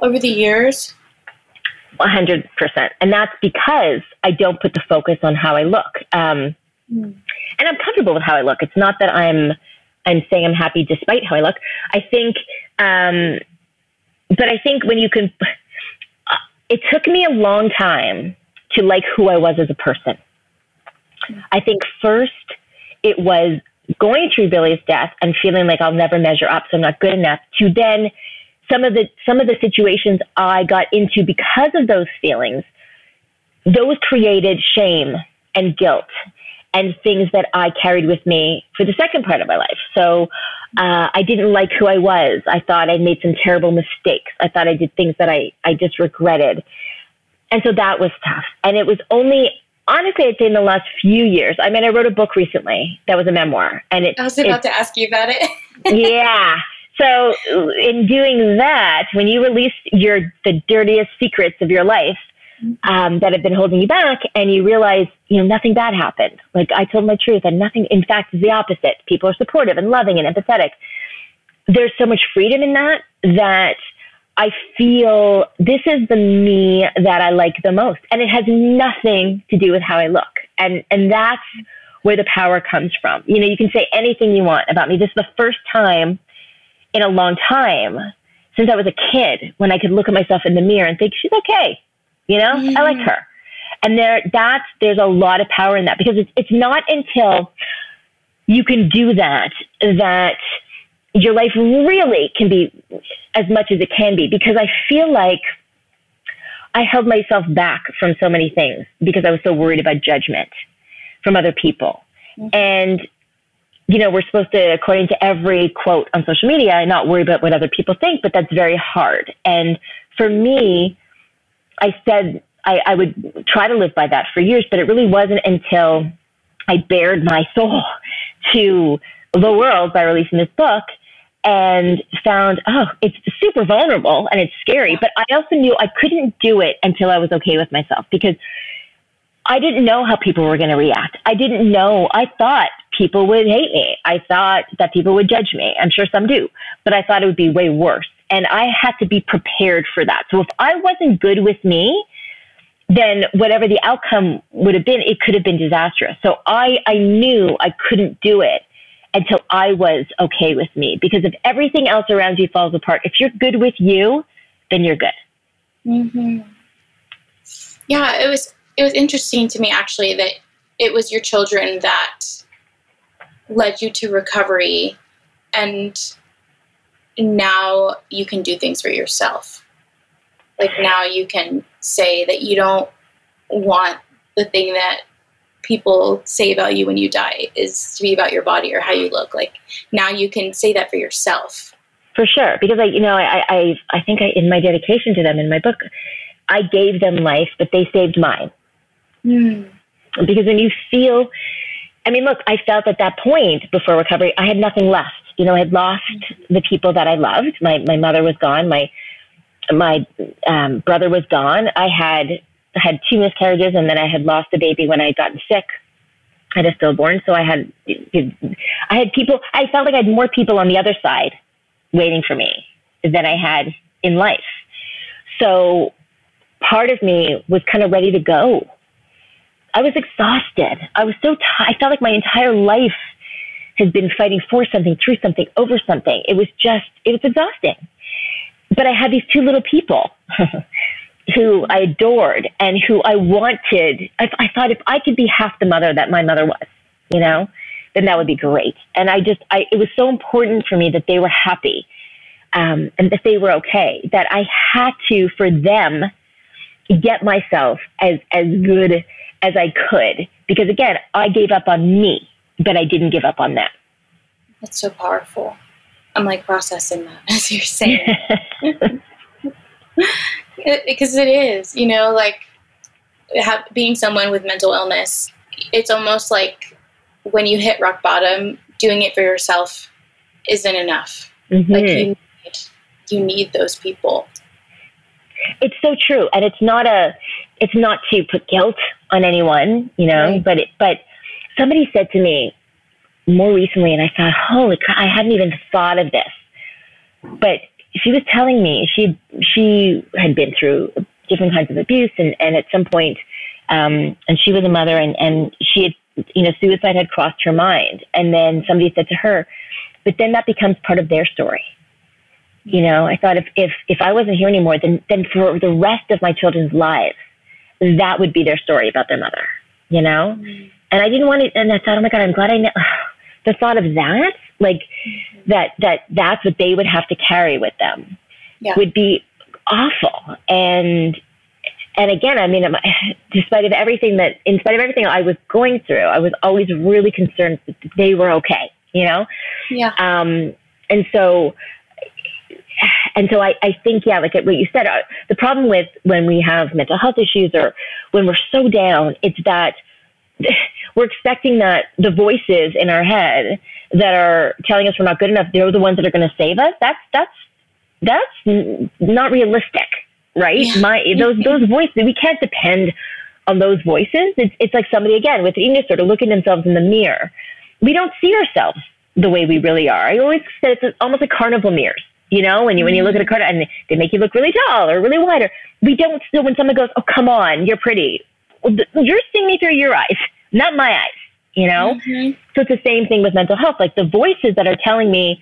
over the years? 100%. And that's because I don't put the focus on how I look. Um, mm. And I'm comfortable with how I look. It's not that I'm I'm saying I'm happy despite how I look. I think, um, but I think when you can, it took me a long time to like who I was as a person. I think first it was going through Billy's death and feeling like I'll never measure up, so I'm not good enough, to then some of the some of the situations I got into because of those feelings, those created shame and guilt and things that I carried with me for the second part of my life. So uh, I didn't like who I was. I thought I'd made some terrible mistakes. I thought I did things that I, I just regretted. And so that was tough. And it was only, honestly, I'd say in the last few years. I mean, I wrote a book recently that was a memoir. And it, I was about to ask you about it. yeah. So in doing that, when you release your the dirtiest secrets of your life, um, that have been holding you back and you realize, you know, nothing bad happened. Like I told my truth and nothing, in fact, is the opposite. People are supportive and loving and empathetic. There's so much freedom in that that I feel this is the me that I like the most. And it has nothing to do with how I look. And, and that's where the power comes from. You know, you can say anything you want about me. This is the first time in a long time since I was a kid when I could look at myself in the mirror and think, she's okay you know, mm-hmm. I like her. And there, that's, there's a lot of power in that because it's, it's not until you can do that that your life really can be as much as it can be because I feel like I held myself back from so many things because I was so worried about judgment from other people. Mm-hmm. And, you know, we're supposed to, according to every quote on social media, not worry about what other people think, but that's very hard. And for me, I said I, I would try to live by that for years, but it really wasn't until I bared my soul to the world by releasing this book and found, oh, it's super vulnerable and it's scary. But I also knew I couldn't do it until I was okay with myself because I didn't know how people were going to react. I didn't know. I thought people would hate me. I thought that people would judge me. I'm sure some do, but I thought it would be way worse. And I had to be prepared for that. So if I wasn't good with me, then whatever the outcome would have been, it could have been disastrous. So I, I knew I couldn't do it until I was okay with me. Because if everything else around you falls apart, if you're good with you, then you're good. Mm-hmm. Yeah, it was it was interesting to me actually that it was your children that led you to recovery and now you can do things for yourself. Like now you can say that you don't want the thing that people say about you when you die is to be about your body or how you look. Like now you can say that for yourself. For sure, because I, you know, I, I, I think I, in my dedication to them in my book, I gave them life, but they saved mine. Mm. Because when you feel, I mean, look, I felt at that point before recovery, I had nothing left you know, I had lost the people that I loved. My my mother was gone. My my um, brother was gone. I had had two miscarriages, and then I had lost a baby when I had gotten sick. I had a stillborn, so I had I had people. I felt like I had more people on the other side waiting for me than I had in life. So part of me was kind of ready to go. I was exhausted. I was so tired. I felt like my entire life has been fighting for something, through something, over something. It was just, it was exhausting. But I had these two little people who I adored and who I wanted. I, I thought if I could be half the mother that my mother was, you know, then that would be great. And I just, I, it was so important for me that they were happy um, and that they were okay, that I had to, for them, get myself as, as good as I could. Because again, I gave up on me but I didn't give up on that. That's so powerful. I'm like processing that as you're saying. because it is, you know, like have, being someone with mental illness, it's almost like when you hit rock bottom, doing it for yourself isn't enough. Mm-hmm. Like you need, you need those people. It's so true, and it's not a, it's not to put guilt on anyone, you know, right. but it, but somebody said to me more recently, and I thought, holy crap, I hadn't even thought of this. But she was telling me she she had been through different kinds of abuse, and, and at some point, um, and she was a mother, and, and she had, you know, suicide had crossed her mind. And then somebody said to her, but then that becomes part of their story. You know, I thought if, if, if I wasn't here anymore, then, then for the rest of my children's lives, that would be their story about their mother, you know? Mm-hmm. And I didn't want to, and I thought, oh my God, I'm glad I know. The thought of that, like mm-hmm. that, that that's what they would have to carry with them yeah. would be awful. And, and again, I mean, despite of everything that, in spite of everything I was going through, I was always really concerned that they were okay, you know? Yeah. Um, and so, and so I, I think, yeah, like what you said, uh, the problem with when we have mental health issues or when we're so down, it's that we're expecting that the voices in our head that are telling us we're not good enough, they're the ones that are going to save us. That's, that's, that's not realistic, right? Yeah. My, those, those voices, we can't depend on those voices. It's, it's like somebody again with eating disorder looking themselves in the mirror. We don't see ourselves the way we really are. I always said it's almost like carnival mirrors. You know, when you when you look at a card and they make you look really tall or really wide, or we don't. So when someone goes, "Oh, come on, you're pretty," you're seeing me through your eyes, not my eyes. You know, mm-hmm. so it's the same thing with mental health. Like the voices that are telling me,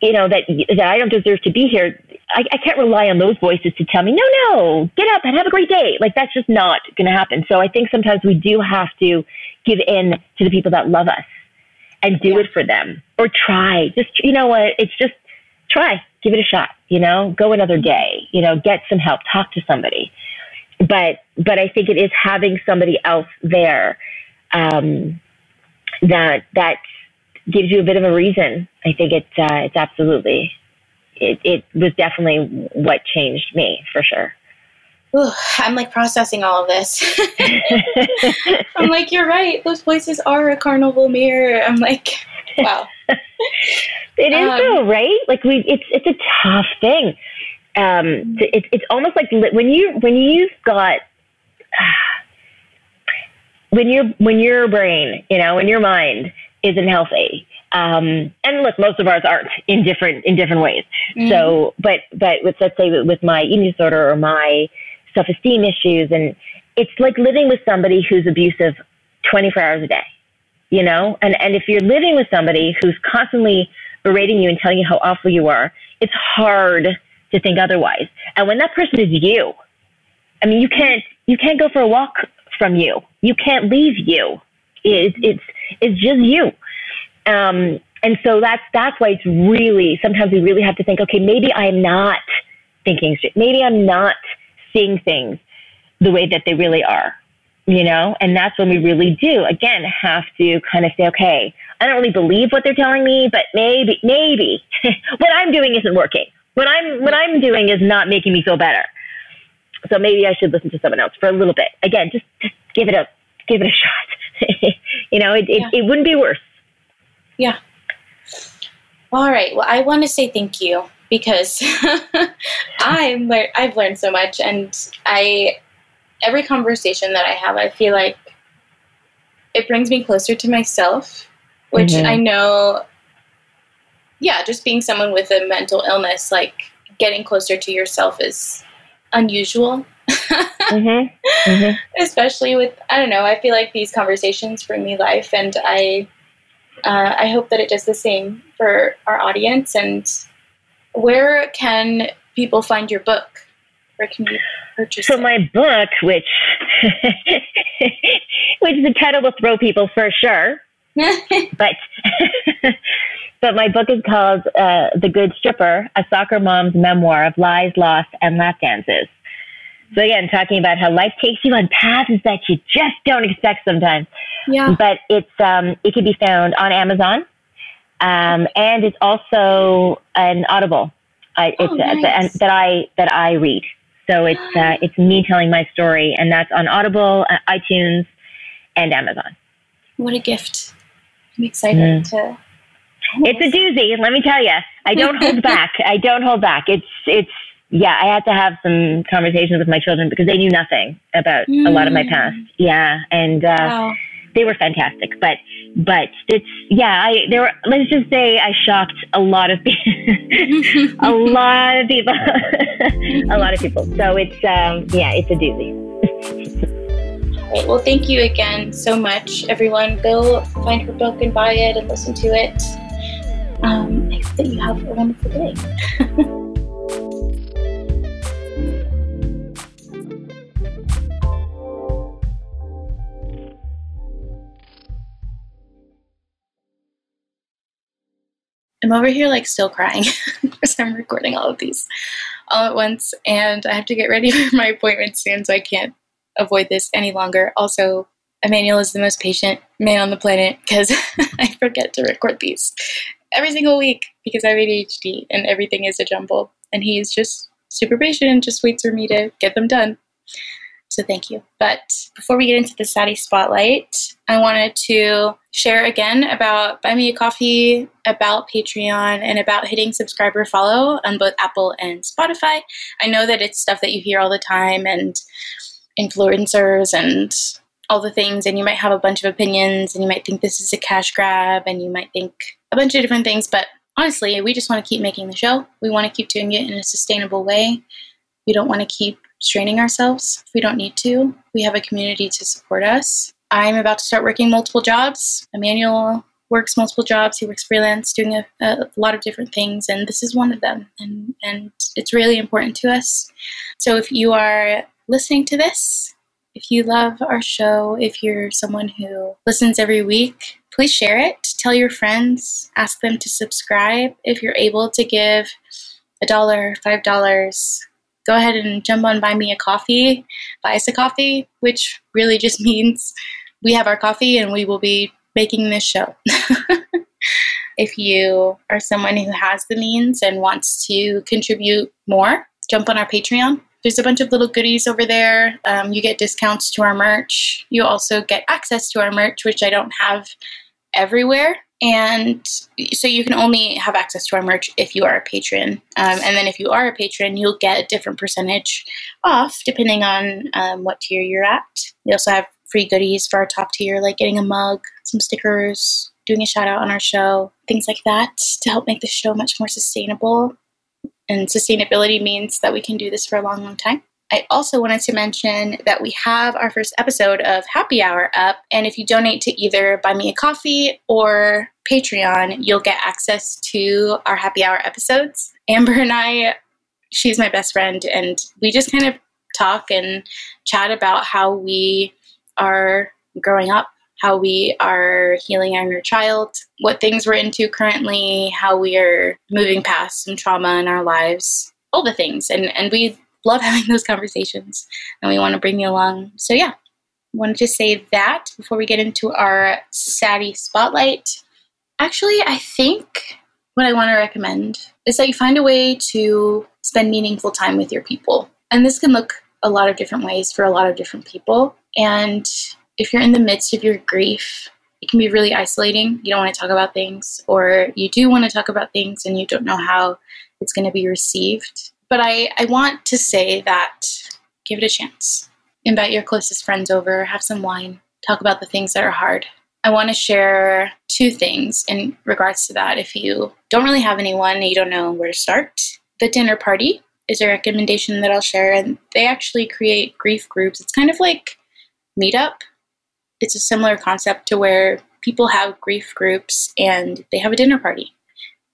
you know, that that I don't deserve to be here. I, I can't rely on those voices to tell me, no, no, get up and have a great day. Like that's just not going to happen. So I think sometimes we do have to give in to the people that love us and do yeah. it for them or try. Just you know what? It's just try, give it a shot, you know, go another day, you know, get some help, talk to somebody. But, but I think it is having somebody else there, um, that, that gives you a bit of a reason. I think it's, uh, it's absolutely, it, it was definitely what changed me for sure. Ooh, I'm like processing all of this. I'm like, you're right. Those places are a carnival mirror. I'm like, wow. it is um, though, right? Like we, it's it's a tough thing. Um, it, it's almost like when you when you've got when your when your brain, you know, when your mind isn't healthy. Um, and look, most of ours aren't in different in different ways. Mm-hmm. So, but but with let's say with my eating disorder or my self esteem issues, and it's like living with somebody who's abusive twenty four hours a day you know? And, and if you're living with somebody who's constantly berating you and telling you how awful you are, it's hard to think otherwise. And when that person is you, I mean, you can't, you can't go for a walk from you. You can't leave you. It, it's, it's just you. Um, and so that's, that's why it's really, sometimes we really have to think, okay, maybe I'm not thinking straight. Maybe I'm not seeing things the way that they really are you know, and that's when we really do, again, have to kind of say, okay, I don't really believe what they're telling me, but maybe, maybe what I'm doing isn't working. What I'm, what I'm doing is not making me feel better. So maybe I should listen to someone else for a little bit. Again, just, just give it a, give it a shot. you know, it, it, yeah. it wouldn't be worse. Yeah. All right. Well, I want to say thank you because I'm I've learned so much, and I every conversation that I have, I feel like it brings me closer to myself, which mm-hmm. I know, yeah, just being someone with a mental illness, like getting closer to yourself is unusual. mm-hmm. Mm-hmm. Especially with, I don't know, I feel like these conversations bring me life, and I, uh, I hope that it does the same for our audience. And where can people find your book? Where can you purchase so it? my book, which which the title will throw people for sure, but but my book is called uh, "The Good Stripper: A Soccer Mom's Memoir of Lies, Loss, and Lap Dances." So again, talking about how life takes you on paths that you just don't expect sometimes. Yeah. But it's um, it can be found on Amazon, um, and it's also an Audible. I, it's, oh, nice. that I that I read. So it's uh, it's me telling my story, and that's on Audible, uh, iTunes, and Amazon. What a gift! I'm excited mm. to. It's a doozy. Let me tell you, I don't hold back. I don't hold back. It's it's yeah. I had to have some conversations with my children because they knew nothing about mm. a lot of my mm. past. Yeah, and uh, wow. They were fantastic. But but it's yeah i there were let's just say i shocked a lot of people a lot of people a lot of people so it's um yeah it's a doozy well thank you again so much everyone go find her book and buy it and listen to it Um, I hope that you have a wonderful day. I'm over here like still crying because I'm recording all of these all at once and I have to get ready for my appointment soon so I can't avoid this any longer. Also, Emmanuel is the most patient man on the planet because I forget to record these every single week because I have ADHD and everything is a jumble. And he's just super patient and just waits for me to get them done. So thank you. But before we get into the Sadie Spotlight, I wanted to share again about Buy Me a Coffee, about Patreon, and about hitting subscriber follow on both Apple and Spotify. I know that it's stuff that you hear all the time and influencers and all the things, and you might have a bunch of opinions, and you might think this is a cash grab, and you might think a bunch of different things, but honestly, we just want to keep making the show. We want to keep doing it in a sustainable way. We don't want to keep straining ourselves if we don't need to. We have a community to support us. I'm about to start working multiple jobs. Emmanuel works multiple jobs. He works freelance, doing a, a, lot of different things, and this is one of them. And and it's really important to us. So if you are listening to this, if you love our show, if you're someone who listens every week, please share it. Tell your friends. Ask them to subscribe. If you're able to give a dollar, five dollars, go ahead and jump on Buy Me a Coffee, buy us a coffee, which really just means we have our coffee and we will be making this show. if you are someone who has the means and wants to contribute more, jump on our Patreon. There's a bunch of little goodies over there. Um, you get discounts to our merch. You also get access to our merch, which I don't have everywhere. And so you can only have access to our merch if you are a patron. Um, and then if you are a patron, you'll get a different percentage off depending on um, what tier you're at. We also have free goodies for our top tier, like getting a mug, some stickers, doing a shout out on our show, things like that to help make the show much more sustainable. And sustainability means that we can do this for a long, long time. I also wanted to mention that we have our first episode of Happy Hour up. And if you donate to either Buy Me a Coffee or Patreon, you'll get access to our Happy Hour episodes. Amber and I, she's my best friend, and we just kind of talk and chat about how we are growing up, how we are healing our inner child, what things we're into currently, how we are moving past some trauma in our lives, all the things. And, and we love having those conversations and we want to bring you along. So, yeah, wanted to say that before we get into our Sadie Spotlight. Actually, I think what I want to recommend is that you find a way to spend meaningful time with your people. And this can look a lot of different ways for a lot of different people. And if you're in the midst of your grief, it can be really isolating. You don't want to talk about things, or you do want to talk about things and you don't know how it's going to be received. But I, I want to say that give it a chance. Invite your closest friends over, have some wine, talk about the things that are hard. I want to share two things in regards to that. If you don't really have anyone and you don't know where to start, the dinner party is a recommendation that I'll share. And they actually create grief groups. It's kind of like Meetup. It's a similar concept to where people have grief groups and they have a dinner party.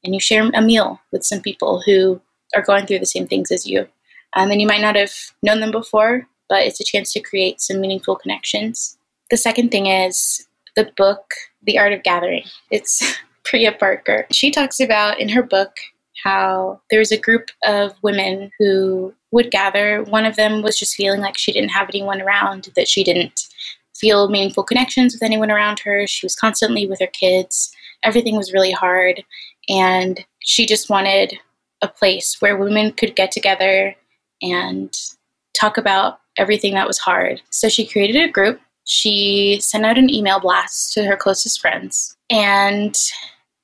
And you share a meal with some people who are going through the same things as you. Um, and you might not have known them before, but it's a chance to create some meaningful connections. The second thing is the book, The Art of Gathering. It's Priya Parker. She talks about in her book how there was a group of women who would gather. One of them was just feeling like she didn't have anyone around, that she didn't feel meaningful connections with anyone around her. She was constantly with her kids. Everything was really hard. And she just wanted a place where women could get together and talk about everything that was hard. So she created a group. She sent out an email blast to her closest friends, and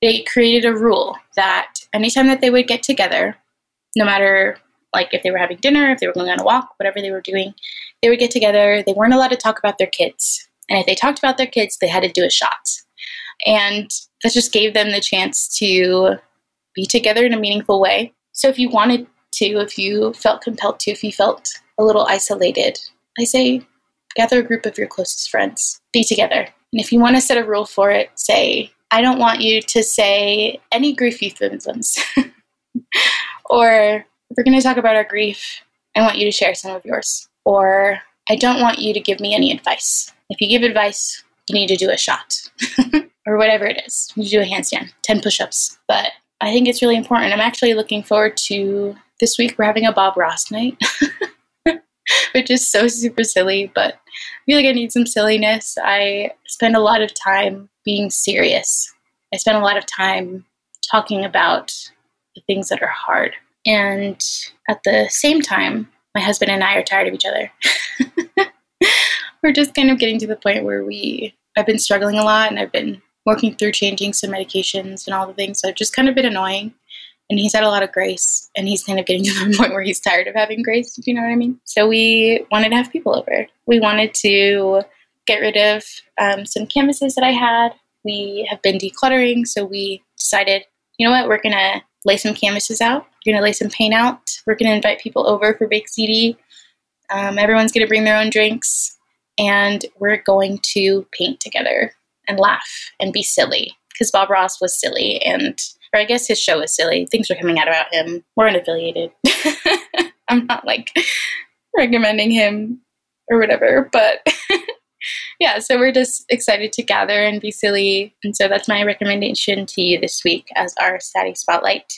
they created a rule that anytime that they would get together, no matter like if they were having dinner, if they were going on a walk, whatever they were doing, they would get together. They weren't allowed to talk about their kids. And if they talked about their kids, they had to do a shot. And that just gave them the chance to be together in a meaningful way. So if you wanted to, if you felt compelled to, if you felt a little isolated, I say gather a group of your closest friends, be together. And if you want to set a rule for it, say I don't want you to say any grief euphemisms. or if we're going to talk about our grief, I want you to share some of yours. Or I don't want you to give me any advice. If you give advice, you need to do a shot or whatever it is. You do a handstand, 10 push ups. But I think it's really important. I'm actually looking forward to this week. We're having a Bob Ross night, which is so super silly, but I feel like I need some silliness. I spend a lot of time being serious. I spend a lot of time talking about the things that are hard. And at the same time, my husband and I are tired of each other. We're just kind of getting to the point where we, I've been struggling a lot and I've been working through changing some medications and all the things. So I've just kind of been annoying. And he's had a lot of grace and he's kind of getting to the point where he's tired of having grace, if you know what I mean. So we wanted to have people over. We wanted to get rid of um, some canvases that I had. We have been decluttering, so we decided, you know what, we're going to lay some canvases out. We're going to lay some paint out. We're going to invite people over for Bake CD. Um, everyone's going to bring their own drinks, and we're going to paint together and laugh and be silly because Bob Ross was silly, and or I guess his show was silly. Things were coming out about him. We're unaffiliated. I'm not like recommending him or whatever, but yeah, so we're just excited to gather and be silly. And so that's my recommendation to you this week as our Saturday spotlight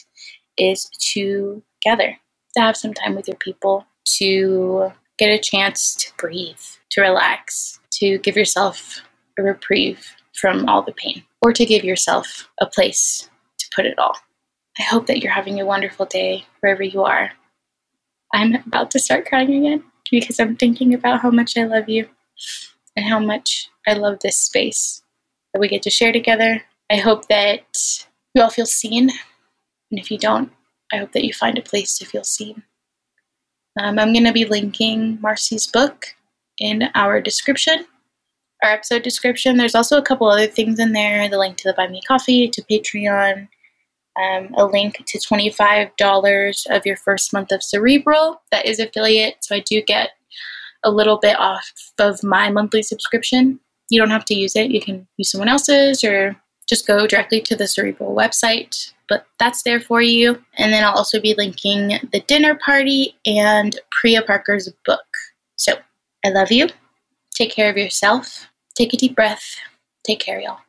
is to gather, to have some time with your people, to get a chance to breathe, to relax, to give yourself a reprieve from all the pain, or to give yourself a place to put it all. I hope that you're having a wonderful day wherever you are. I'm about to start crying again because I'm thinking about how much I love you and how much I love this space that we get to share together. I hope that you all feel seen. And if you don't, I hope that you find a place to feel seen. Um, I'm going to be linking Marcy's book in our description, our episode description. There's also a couple other things in there the link to the Buy Me Coffee, to Patreon, um, a link to $25 of your first month of Cerebral. That is affiliate, so I do get a little bit off of my monthly subscription. You don't have to use it. You can use someone else's or just go directly to the Cerebral website. But that's there for you. And then I'll also be linking the dinner party and Priya Parker's book. So I love you. Take care of yourself. Take a deep breath. Take care, y'all.